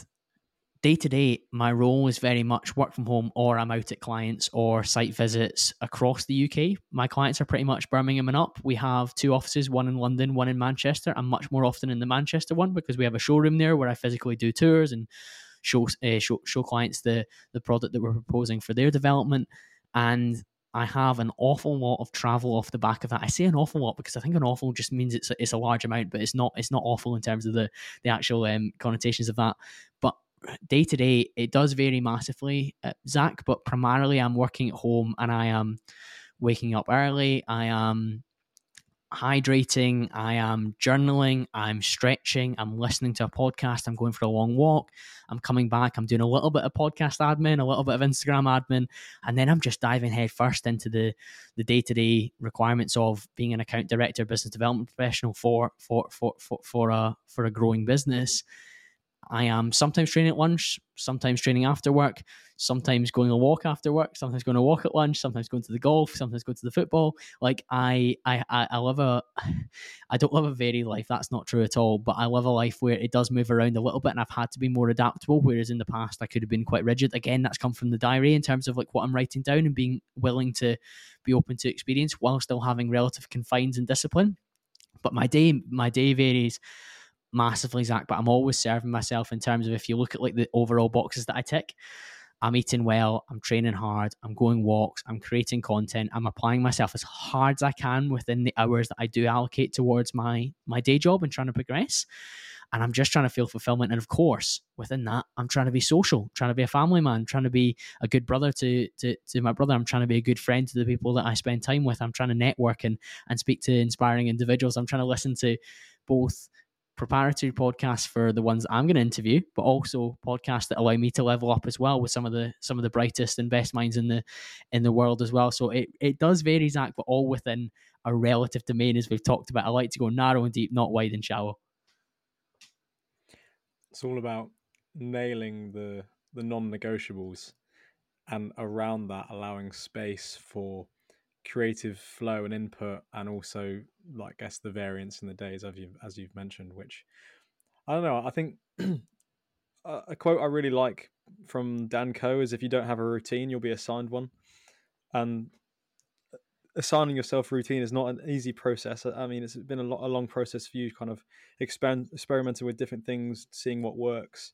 day to day, my role is very much work from home, or I'm out at clients or site visits across the UK. My clients are pretty much Birmingham and up. We have two offices, one in London, one in Manchester. I'm much more often in the Manchester one because we have a showroom there where I physically do tours and show uh, show, show clients the the product that we're proposing for their development and I have an awful lot of travel off the back of that. I say an awful lot because I think an awful just means it's a, it's a large amount, but it's not it's not awful in terms of the the actual um, connotations of that. But day to day, it does vary massively, uh, Zach. But primarily, I'm working at home and I am waking up early. I am hydrating, I am journaling, I'm stretching, I'm listening to a podcast, I'm going for a long walk, I'm coming back, I'm doing a little bit of podcast admin, a little bit of Instagram admin, and then I'm just diving headfirst into the the day-to-day requirements of being an account director, business development professional for for for for, for a for a growing business. I am sometimes training at lunch, sometimes training after work, sometimes going a walk after work, sometimes going to walk at lunch, sometimes going to the golf, sometimes going to the football. Like I, I, I love a, I don't love a very life. That's not true at all. But I love a life where it does move around a little bit, and I've had to be more adaptable. Whereas in the past, I could have been quite rigid. Again, that's come from the diary in terms of like what I'm writing down and being willing to be open to experience while still having relative confines and discipline. But my day, my day varies massively, Zach, but I'm always serving myself in terms of if you look at like the overall boxes that I tick, I'm eating well, I'm training hard, I'm going walks, I'm creating content, I'm applying myself as hard as I can within the hours that I do allocate towards my my day job and trying to progress. And I'm just trying to feel fulfillment. And of course, within that, I'm trying to be social, trying to be a family man, trying to be a good brother to, to, to my brother. I'm trying to be a good friend to the people that I spend time with. I'm trying to network and, and speak to inspiring individuals. I'm trying to listen to both preparatory podcasts for the ones I'm going to interview, but also podcasts that allow me to level up as well with some of the some of the brightest and best minds in the in the world as well. So it, it does vary, Zach, but all within a relative domain as we've talked about. I like to go narrow and deep, not wide and shallow. It's all about nailing the the non-negotiables and around that allowing space for creative flow and input, and also, like, I guess the variance in the days, as you've as you've mentioned. Which I don't know. I think a quote I really like from Dan Koe is, "If you don't have a routine, you'll be assigned one." And uh, assigning yourself a routine is not an easy process. I mean, it's been a, lot, a long process for you, kind of expand, experimenting with different things, seeing what works,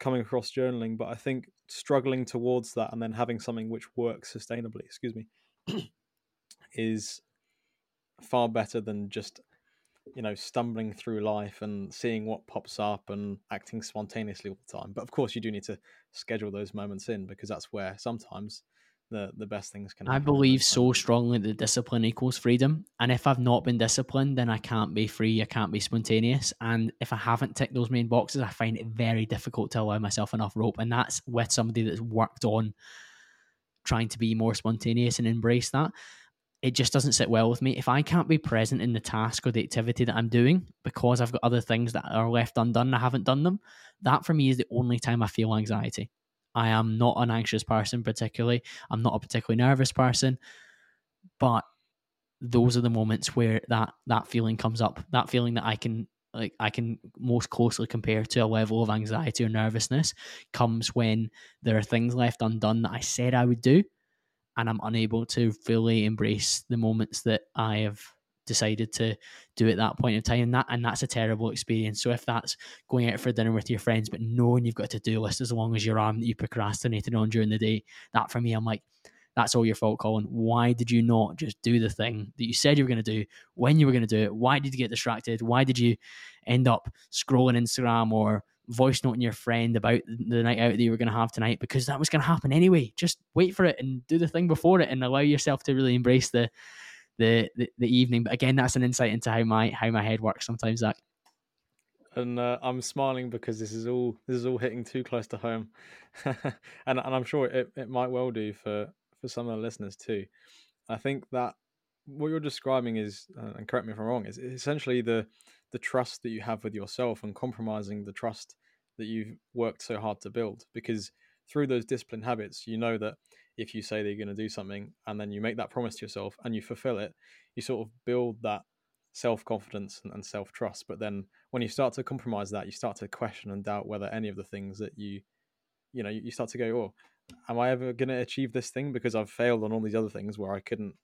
coming across journaling. But I think struggling towards that and then having something which works sustainably, excuse me, is far better than just you know stumbling through life and seeing what pops up and acting spontaneously all the time. But of course you do need to schedule those moments in because that's where sometimes the the best things can happen. i believe so strongly that discipline equals freedom. And if i've not been disciplined then i can't be free. I can't be spontaneous. And if i haven't ticked those main boxes i find it very difficult to allow myself enough rope. And that's with somebody that's worked on trying to be more spontaneous and embrace that it just doesn't sit well with me. If I can't be present in the task or the activity that I'm doing because I've got other things that are left undone and I haven't done them, that for me is the only time I feel anxiety. I am not an anxious person, particularly. I'm not a particularly nervous person, but those are the moments where that that feeling comes up. That feeling that I can like I can most closely compare to a level of anxiety or nervousness comes when there are things left undone that I said I would do and I'm unable to fully embrace the moments that I have decided to do at that point in time and that and that's a terrible experience. So if that's going out for dinner with your friends but knowing you've got a to-do list as long as your arm that you procrastinated on during the day that for me i'm like that's all your fault colin. Why did you not just do the thing that you said you were going to do when you were going to do it? Why did you get distracted? Why did you end up scrolling instagram or voice noting your friend about the night out that you were going to have tonight because that was going to happen anyway just wait for it and do the thing before it and allow yourself to really embrace the the, the, the evening. But again, that's an insight into how my how my head works sometimes. Zach. And uh, I'm smiling because this is all this is all hitting too close to home, and and I'm sure it, it might well do for for some of the listeners too. I think that what you're describing is, uh, and correct me if I'm wrong, is essentially the the trust that you have with yourself and compromising the trust that you've worked so hard to build. Because through those disciplined habits, you know that if you say that you're going to do something and then you make that promise to yourself and you fulfill it, you sort of build that self confidence and, and self trust. But then when you start to compromise that, you start to question and doubt whether any of the things that you, you know, you start to go, oh, am I ever going to achieve this thing because I've failed on all these other things where I couldn't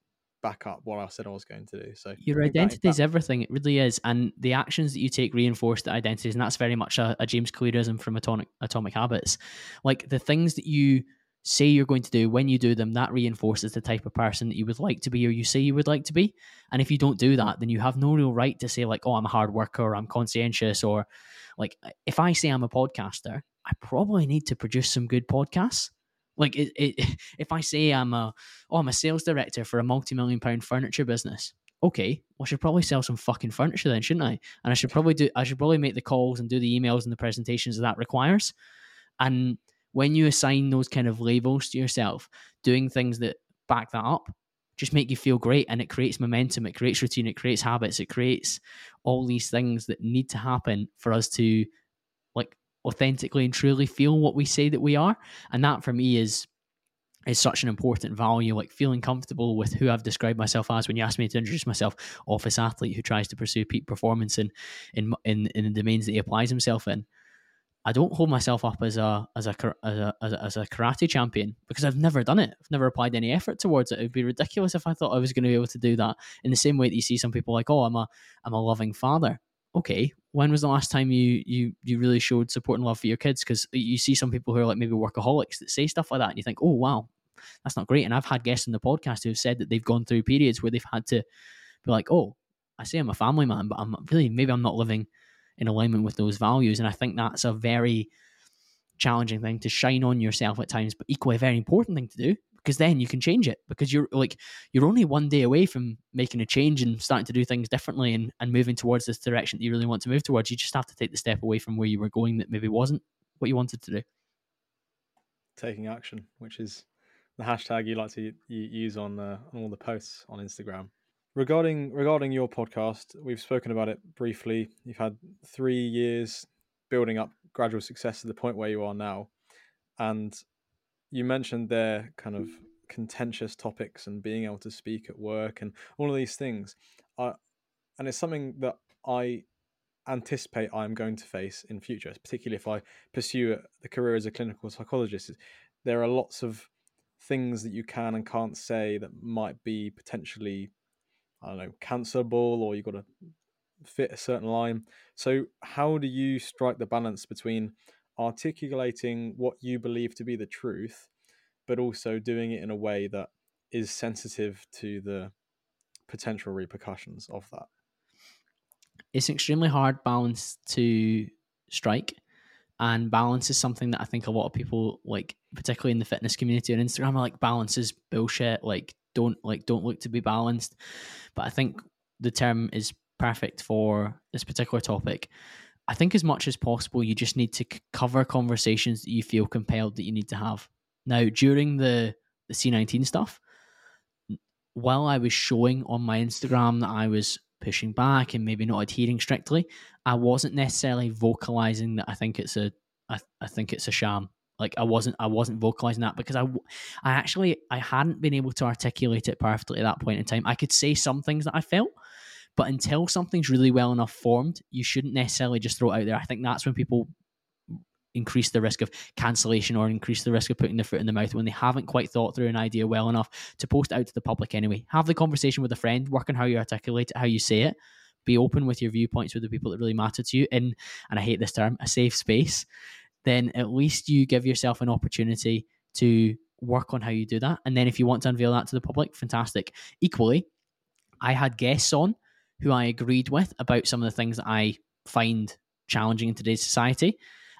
back up what I said I was going to do. So your identity is everything. It really is, and the actions that you take reinforce the identities, and that's very much a, a James Clearism from Atomic Atomic Habits. Like the things that you say you're going to do, when you do them, that reinforces the type of person that you would like to be or you say you would like to be. And if you don't do that, then you have no real right to say, like, oh, I'm a hard worker or I'm conscientious or like if I say I'm a podcaster, I probably need to produce some good podcasts. Like it, it, if I say I'm a oh I'm a sales director for a multi-million pound furniture business, okay, well, I should probably sell some fucking furniture then, shouldn't I? And I should probably do I should probably make the calls and do the emails and the presentations that, that requires. And when you assign those kind of labels to yourself, doing things that back that up just make you feel great and it creates momentum, it creates routine, it creates habits, it creates all these things that need to happen for us to authentically and truly feel what we say that we are. And that for me is is such an important value, like feeling comfortable with who I've described myself as. When you ask me to introduce myself, office athlete who tries to pursue peak performance in in in, in the domains that he applies himself in. I don't hold myself up as a as a as a as a, karate champion because I've never done it. I've never applied any effort towards it. It would be ridiculous if I thought I was going to be able to do that. In the same way that you see some people like, oh, I'm a I'm a loving father. Okay, when was the last time you you you really showed support and love for your kids? Because you see some people who are like maybe workaholics that say stuff like that, and you think, oh wow, that's not great. And I've had guests on the podcast who have said that they've gone through periods where they've had to be like, oh, I say I'm a family man, but I'm really maybe I'm not living in alignment with those values. And I think that's a very challenging thing to shine on yourself at times, but equally a very important thing to do because then you can change it because you're like you're only one day away from making a change and starting to do things differently and, and moving towards this direction that you really want to move towards. You just have to take the step away from where you were going that maybe wasn't what you wanted to do. Taking action, which is the hashtag you like to use on uh, on all the posts on Instagram regarding regarding your podcast, we've spoken about it briefly. You've had three years building up gradual success to the point where you are now, and you mentioned their kind of contentious topics and being able to speak at work and all of these things. Uh, and it's something that I anticipate I'm going to face in future, particularly if I pursue the career as a clinical psychologist. There are lots of things that you can and can't say that might be potentially I don't know, cancelable or you've got to fit a certain line. So, how do you strike the balance between articulating what you believe to be the truth, but also doing it in a way that is sensitive to the potential repercussions of that? It's an extremely hard balance to strike. And balance is something that I think a lot of people like, particularly in the fitness community on Instagram, are like balance is bullshit. Like don't like don't look to be balanced. But I think the term is perfect for this particular topic. I think as much as possible, you just need to c- cover conversations that you feel compelled that you need to have. Now, during the the C19 stuff, while I was showing on my Instagram that I was pushing back and maybe not adhering strictly, I wasn't necessarily vocalizing that I think it's a I, I think it's a sham like I wasn't I wasn't vocalizing that because I I actually I hadn't been able to articulate it perfectly at that point in time. I could say some things that I felt, but until something's really well enough formed, you shouldn't necessarily just throw it out there. I think that's when people increase the risk of cancellation or increase the risk of putting their foot in the mouth when they haven't quite thought through an idea well enough to post out to the public anyway. Have the conversation with a friend, work on how you articulate it, how you say it. Be open with your viewpoints with the people that really matter to you in, and I hate this term, a safe space. Then at least you give yourself an opportunity to work on how you do that. And then if you want to unveil that to the public, fantastic. Equally, I had guests on who I agreed with about some of the things that I find challenging in today's society.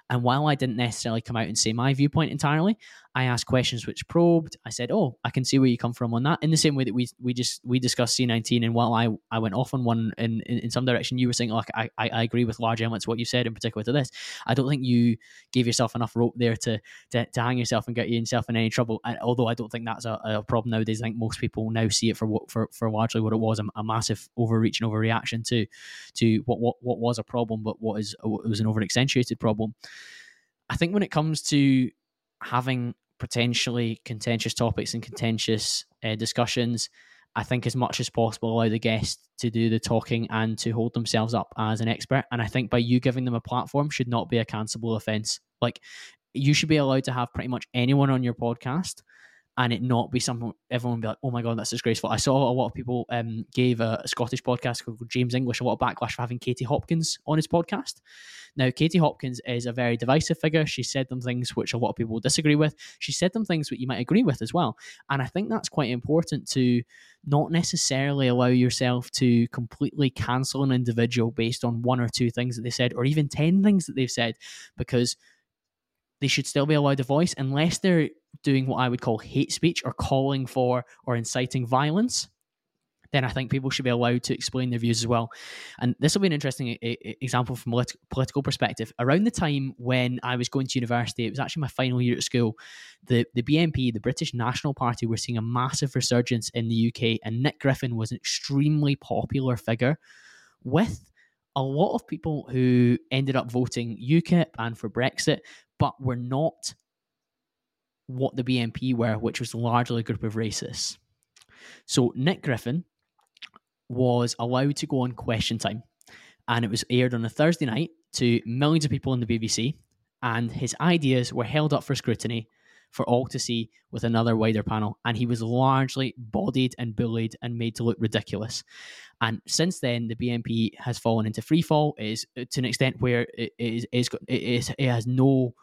And while I didn't necessarily come out and say my viewpoint entirely, I asked questions which probed. I said, "Oh, I can see where you come from on that." In the same way that we we just we discussed C19, and while I I went off on one in in, in some direction, you were saying, "Like I, I agree with large elements what you said, in particular to this." I don't think you gave yourself enough rope there to to, to hang yourself and get yourself in any trouble. Although I don't think that's a, a, problem nowadays, I think most people now see it for what for, for largely what it was a, a massive overreach and overreaction to to what what what was a problem, but what is what was an over accentuated problem. I think when it comes to having potentially contentious topics and contentious uh, discussions. I think as much as possible allow the guest to do the talking and to hold themselves up as an expert. And I think by you giving them a platform should not be a cancelable offense. Like you should be allowed to have pretty much anyone on your podcast and it not be something everyone be like, oh my god, that's disgraceful. I saw a lot of people um, gave a, a, Scottish podcast called James English a lot of backlash for having Katie Hopkins on his podcast. Now, Katie Hopkins is a very divisive figure. She said them things which a lot of people disagree with. She said them things that you might agree with as well. And I think that's quite important to not necessarily allow yourself to completely cancel an individual based on one or two things that they said, or even 10 things that they've said, because they should still be allowed a voice unless they're doing what I would call hate speech or calling for or inciting violence. Then I think people should be allowed to explain their views as well. And this will be an interesting example from a political perspective. Around the time when I was going to university, it was actually my final year at school, the, the BNP, the British National Party, were seeing a massive resurgence in the UK, and Nick Griffin was an extremely popular figure with a lot of people who ended up voting UKIP and for Brexit, but were not what the BNP were, which was largely a group of racists. So Nick Griffin was allowed to go on Question Time, and it was aired on a Thursday night to millions of people on the BBC, and his ideas were held up for scrutiny for all to see with another wider panel, and he was largely bodied and bullied and made to look ridiculous. And since then, the BNP has fallen into freefall. Is uh, to an extent where it is, it, is, it has no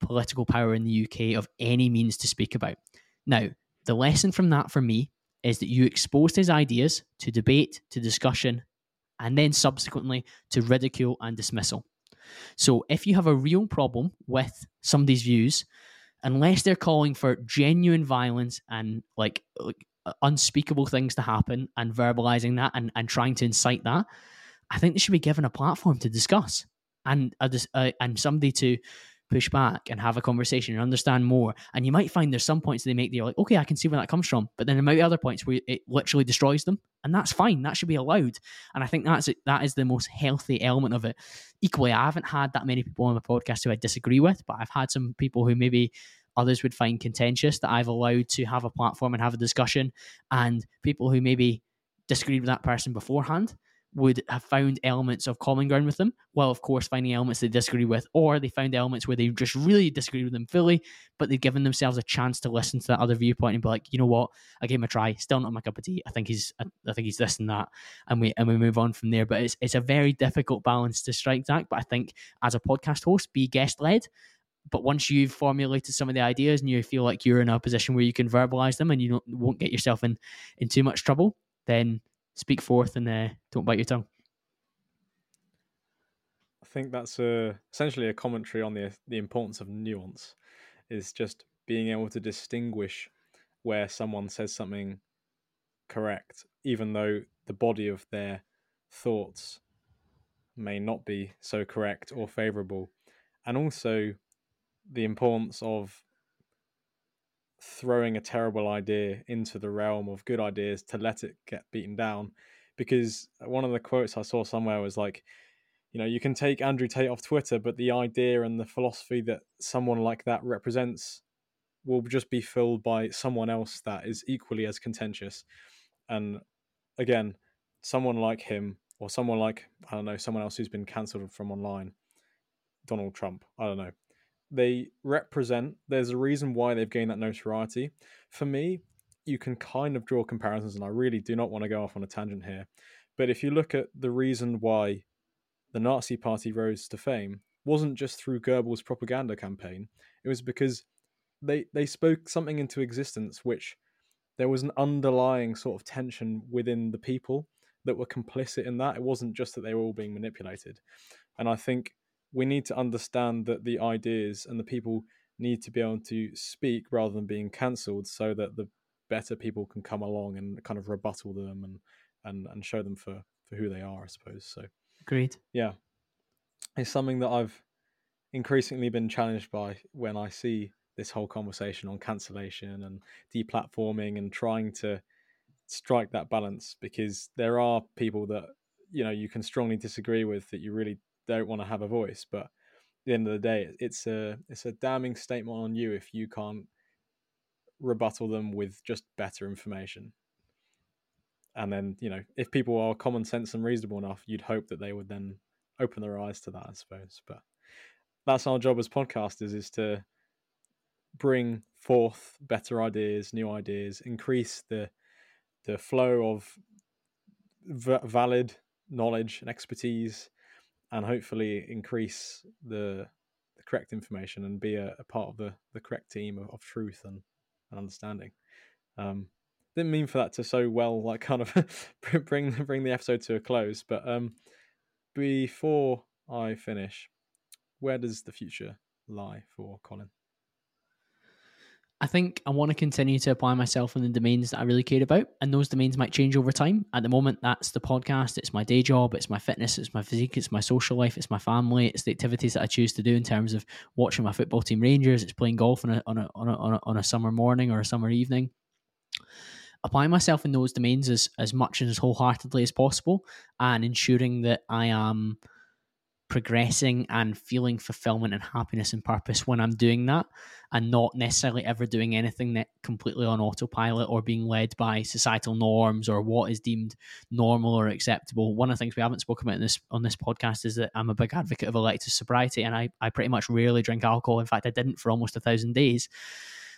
political power in the UK of any means to speak about. Now, the lesson from that for me is that you exposed his ideas to debate, to discussion, and then subsequently to ridicule and dismissal. So if you have a real problem with somebody's views, unless they're calling for genuine violence and like, like unspeakable things to happen and verbalizing that and, and trying to incite that, I think they should be given a platform to discuss and a, uh, and somebody to push back and have a conversation and understand more. And you might find there's some points they make that you're like, okay, I can see where that comes from. But then there might be other points where it literally destroys them. And that's fine. That should be allowed. And I think that's it. that is the most healthy element of it. Equally, I haven't had that many people on the podcast who I disagree with, but I've had some people who maybe others would find contentious that I've allowed to have a platform and have a discussion, and people who maybe disagreed with that person beforehand would have found elements of common ground with them, while of course finding elements they disagree with, or they found elements where they just really disagree with them fully, but they've given themselves a chance to listen to that other viewpoint and be like, you know what, I gave him a try, still not my cup of tea. I think he's, I think he's this and that, and we and we move on from there. But it's it's a very difficult balance to strike, Zach. But I think as a podcast host, be guest led. But once you've formulated some of the ideas and you feel like you're in a position where you can verbalize them and you won't get yourself in in too much trouble, then speak forth and uh, don't bite your tongue. I think that's a, essentially a commentary on the the importance of nuance. Is just being able to distinguish where someone says something correct, even though the body of their thoughts may not be so correct or favorable, and also the importance of throwing a terrible idea into the realm of good ideas to let it get beaten down. Because uh, one of the quotes I saw somewhere was like, you know, you can take Andrew Tate off Twitter, but the idea and the philosophy that someone like that represents will just be filled by someone else that is equally as contentious. And again, someone like him or someone like, I don't know, someone else who's been cancelled from online, Donald Trump, I don't know they represent. There's a reason why they've gained that notoriety. For me, you can kind of draw comparisons, and I really do not want to go off on a tangent here. But if you look at the reason why the Nazi Party rose to fame, wasn't just through Goebbels' propaganda campaign. It was because they they spoke something into existence which there was an underlying sort of tension within the people that were complicit in that. It wasn't just that they were all being manipulated. And I think we need to understand that the ideas and the people need to be able to speak rather than being cancelled so that the better people can come along and kind of rebuttal them and and, and show them for, for who they are, I suppose. So Agreed. Yeah. It's something that I've increasingly been challenged by when I see this whole conversation on cancellation and deplatforming and trying to strike that balance because there are people that you know you can strongly disagree with that you really don't want to have a voice but at the end of the day it's a it's a damning statement on you if you can't rebuttal them with just better information. And then you know if people are common sense and reasonable enough you'd hope that they would then open their eyes to that i suppose. But that's our job as podcasters is to bring forth better ideas, new ideas, increase the the flow of v- valid knowledge and expertise, and hopefully increase the, the correct information and be a, a, part of the, the correct team of, of truth and, and understanding. Um, didn't mean for that to so well like kind of bring bring the episode to a close, but um, before I finish, where does the future lie for Colin? I think I want to continue to apply myself in the domains that I really care about, and those domains might change over time. At the moment, that's the podcast, it's my day job, it's my fitness, it's my physique, it's my social life, it's my family, it's the activities that I choose to do in terms of watching my football team Rangers, it's playing golf on a on a on a, on a, on a summer morning or a summer evening. Apply myself in those domains as as much and as wholeheartedly as possible, and ensuring that I am progressing and feeling fulfillment and happiness and purpose when I'm doing that and not necessarily ever doing anything that completely on autopilot or being led by societal norms or what is deemed normal or acceptable. One of the things we haven't spoken about in this on this podcast is that I'm a big advocate of elective sobriety and I, I pretty much rarely drink alcohol. In fact, I didn't for almost a thousand days.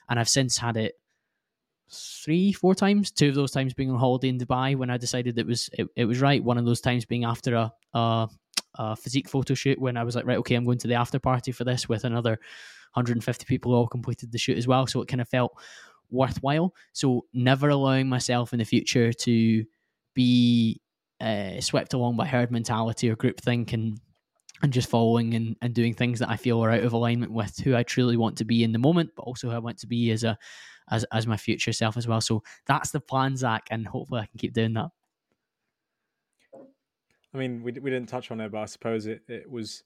And I've since had it three, four times. Two of those times being on holiday in Dubai when I decided it was it, it was right. One of those times being after a, a a physique photo shoot when I was like, right, okay, I'm going to the after party for this with another 150 people who all completed the shoot as well. So it kind of felt worthwhile. So never allowing myself in the future to be uh, swept along by herd mentality or groupthink and and just following and, and doing things that I feel are out of alignment with who I truly want to be in the moment, but also who I want to be as a as as my future self as well. So that's the plan, Zach, and hopefully I can keep doing that. I mean, we we didn't touch on it, but I suppose it, it was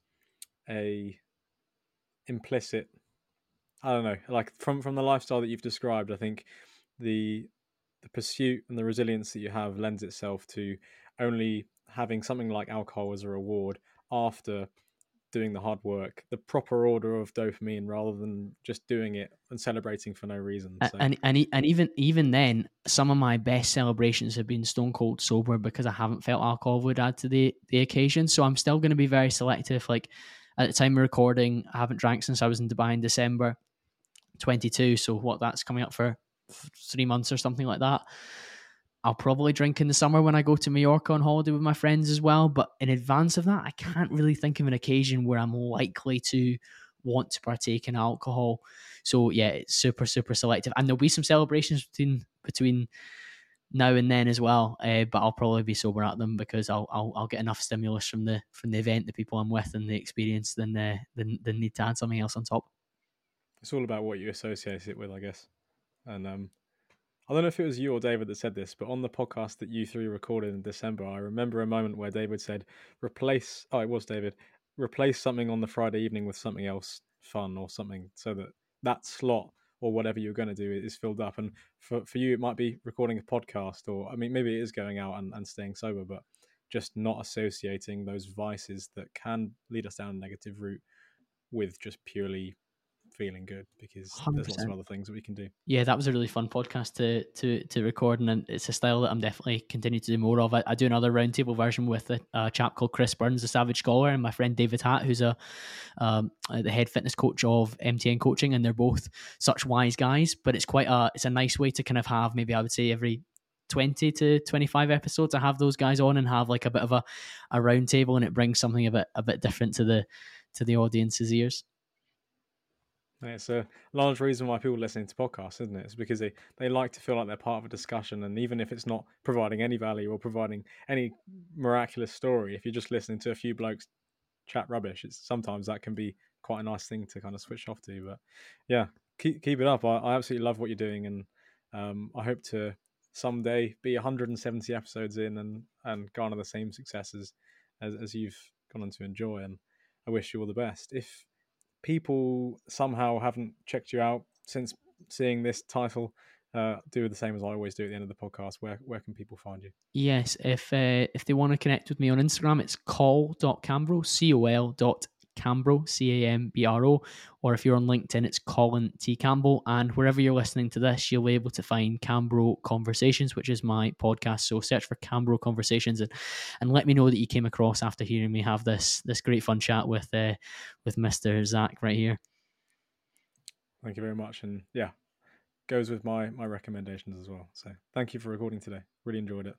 a implicit. I don't know, like from from the lifestyle that you've described. I think the the pursuit and the resilience that you have lends itself to only having something like alcohol as a reward after doing the hard work, the proper order of dopamine rather than just doing it and celebrating for no reason. So. And, and and even even then, some of my best celebrations have been stone cold sober because I haven't felt alcohol would add to the the occasion. So I'm still going to be very selective. Like at the time of recording, I haven't drank since I was in Dubai in December 22. So what that's coming up for three months or something like that. I'll probably drink in the summer when I go to Mallorca on holiday with my friends as well. But in advance of that, I can't really think of an occasion where I'm likely to want to partake in alcohol. So yeah, it's super super selective, and there'll be some celebrations between between now and then as well. Uh, but I'll probably be sober at them because I'll, I'll I'll get enough stimulus from the from the event, the people I'm with, and the experience than the than than need to add something else on top. It's all about what you associate it with, I guess. And um, I don't know if it was you or David that said this, but on the podcast that you three recorded in December, I remember a moment where David said, replace, oh, it was David, replace something on the Friday evening with something else fun or something so that that slot or whatever you're going to do is filled up. And for, for you, it might be recording a podcast or, I mean, maybe it is going out and, and staying sober, but just not associating those vices that can lead us down a negative route with just purely feeling good because there's lots of other things that we can do. Yeah, that was a really fun podcast to to to record, and it's a style that I'm definitely continuing to do more of. I, I do another roundtable version with a, a chap called Chris Burns, the Savage Scholar, and my friend David Hatt, who's a um, uh, the head fitness coach of MTN Coaching, and they're both such wise guys. But it's quite a it's a nice way to kind of have maybe I would say every 20 to 25 episodes to have those guys on and have like a bit of a, a round table and it brings something a bit a bit different to the to the audience's ears It's a large reason why people listening to podcasts, isn't it? It's because they, they like to feel like they're part of a discussion. And even if it's not providing any value or providing any miraculous story, if you're just listening to a few blokes chat rubbish, it's sometimes that can be quite a nice thing to kind of switch off to. But yeah, keep, keep it up. I, I absolutely love what you're doing. And um, I hope to someday be 170 episodes in and, and garner the same successes as, as you've gone on to enjoy. And I wish you all the best. If people somehow haven't checked you out since seeing this title, uh, do the same as I always do at the end of the podcast. Where where can people find you? Yes, if uh, if they want to connect with me on Instagram, it's col.cambro, C-O-L dot Cambro, C-A-M-B-R-O, or if you're on LinkedIn, it's Colin T. Campbell. And wherever you're listening to this, you'll be able to find Cambro Conversations, which is my podcast. So search for Cambro Conversations and, and let me know that you came across after hearing me have this this great fun chat with uh, with Mr. Zach right here. Thank you very much, and yeah, goes with my my recommendations as well. So thank you for recording today. Really enjoyed it.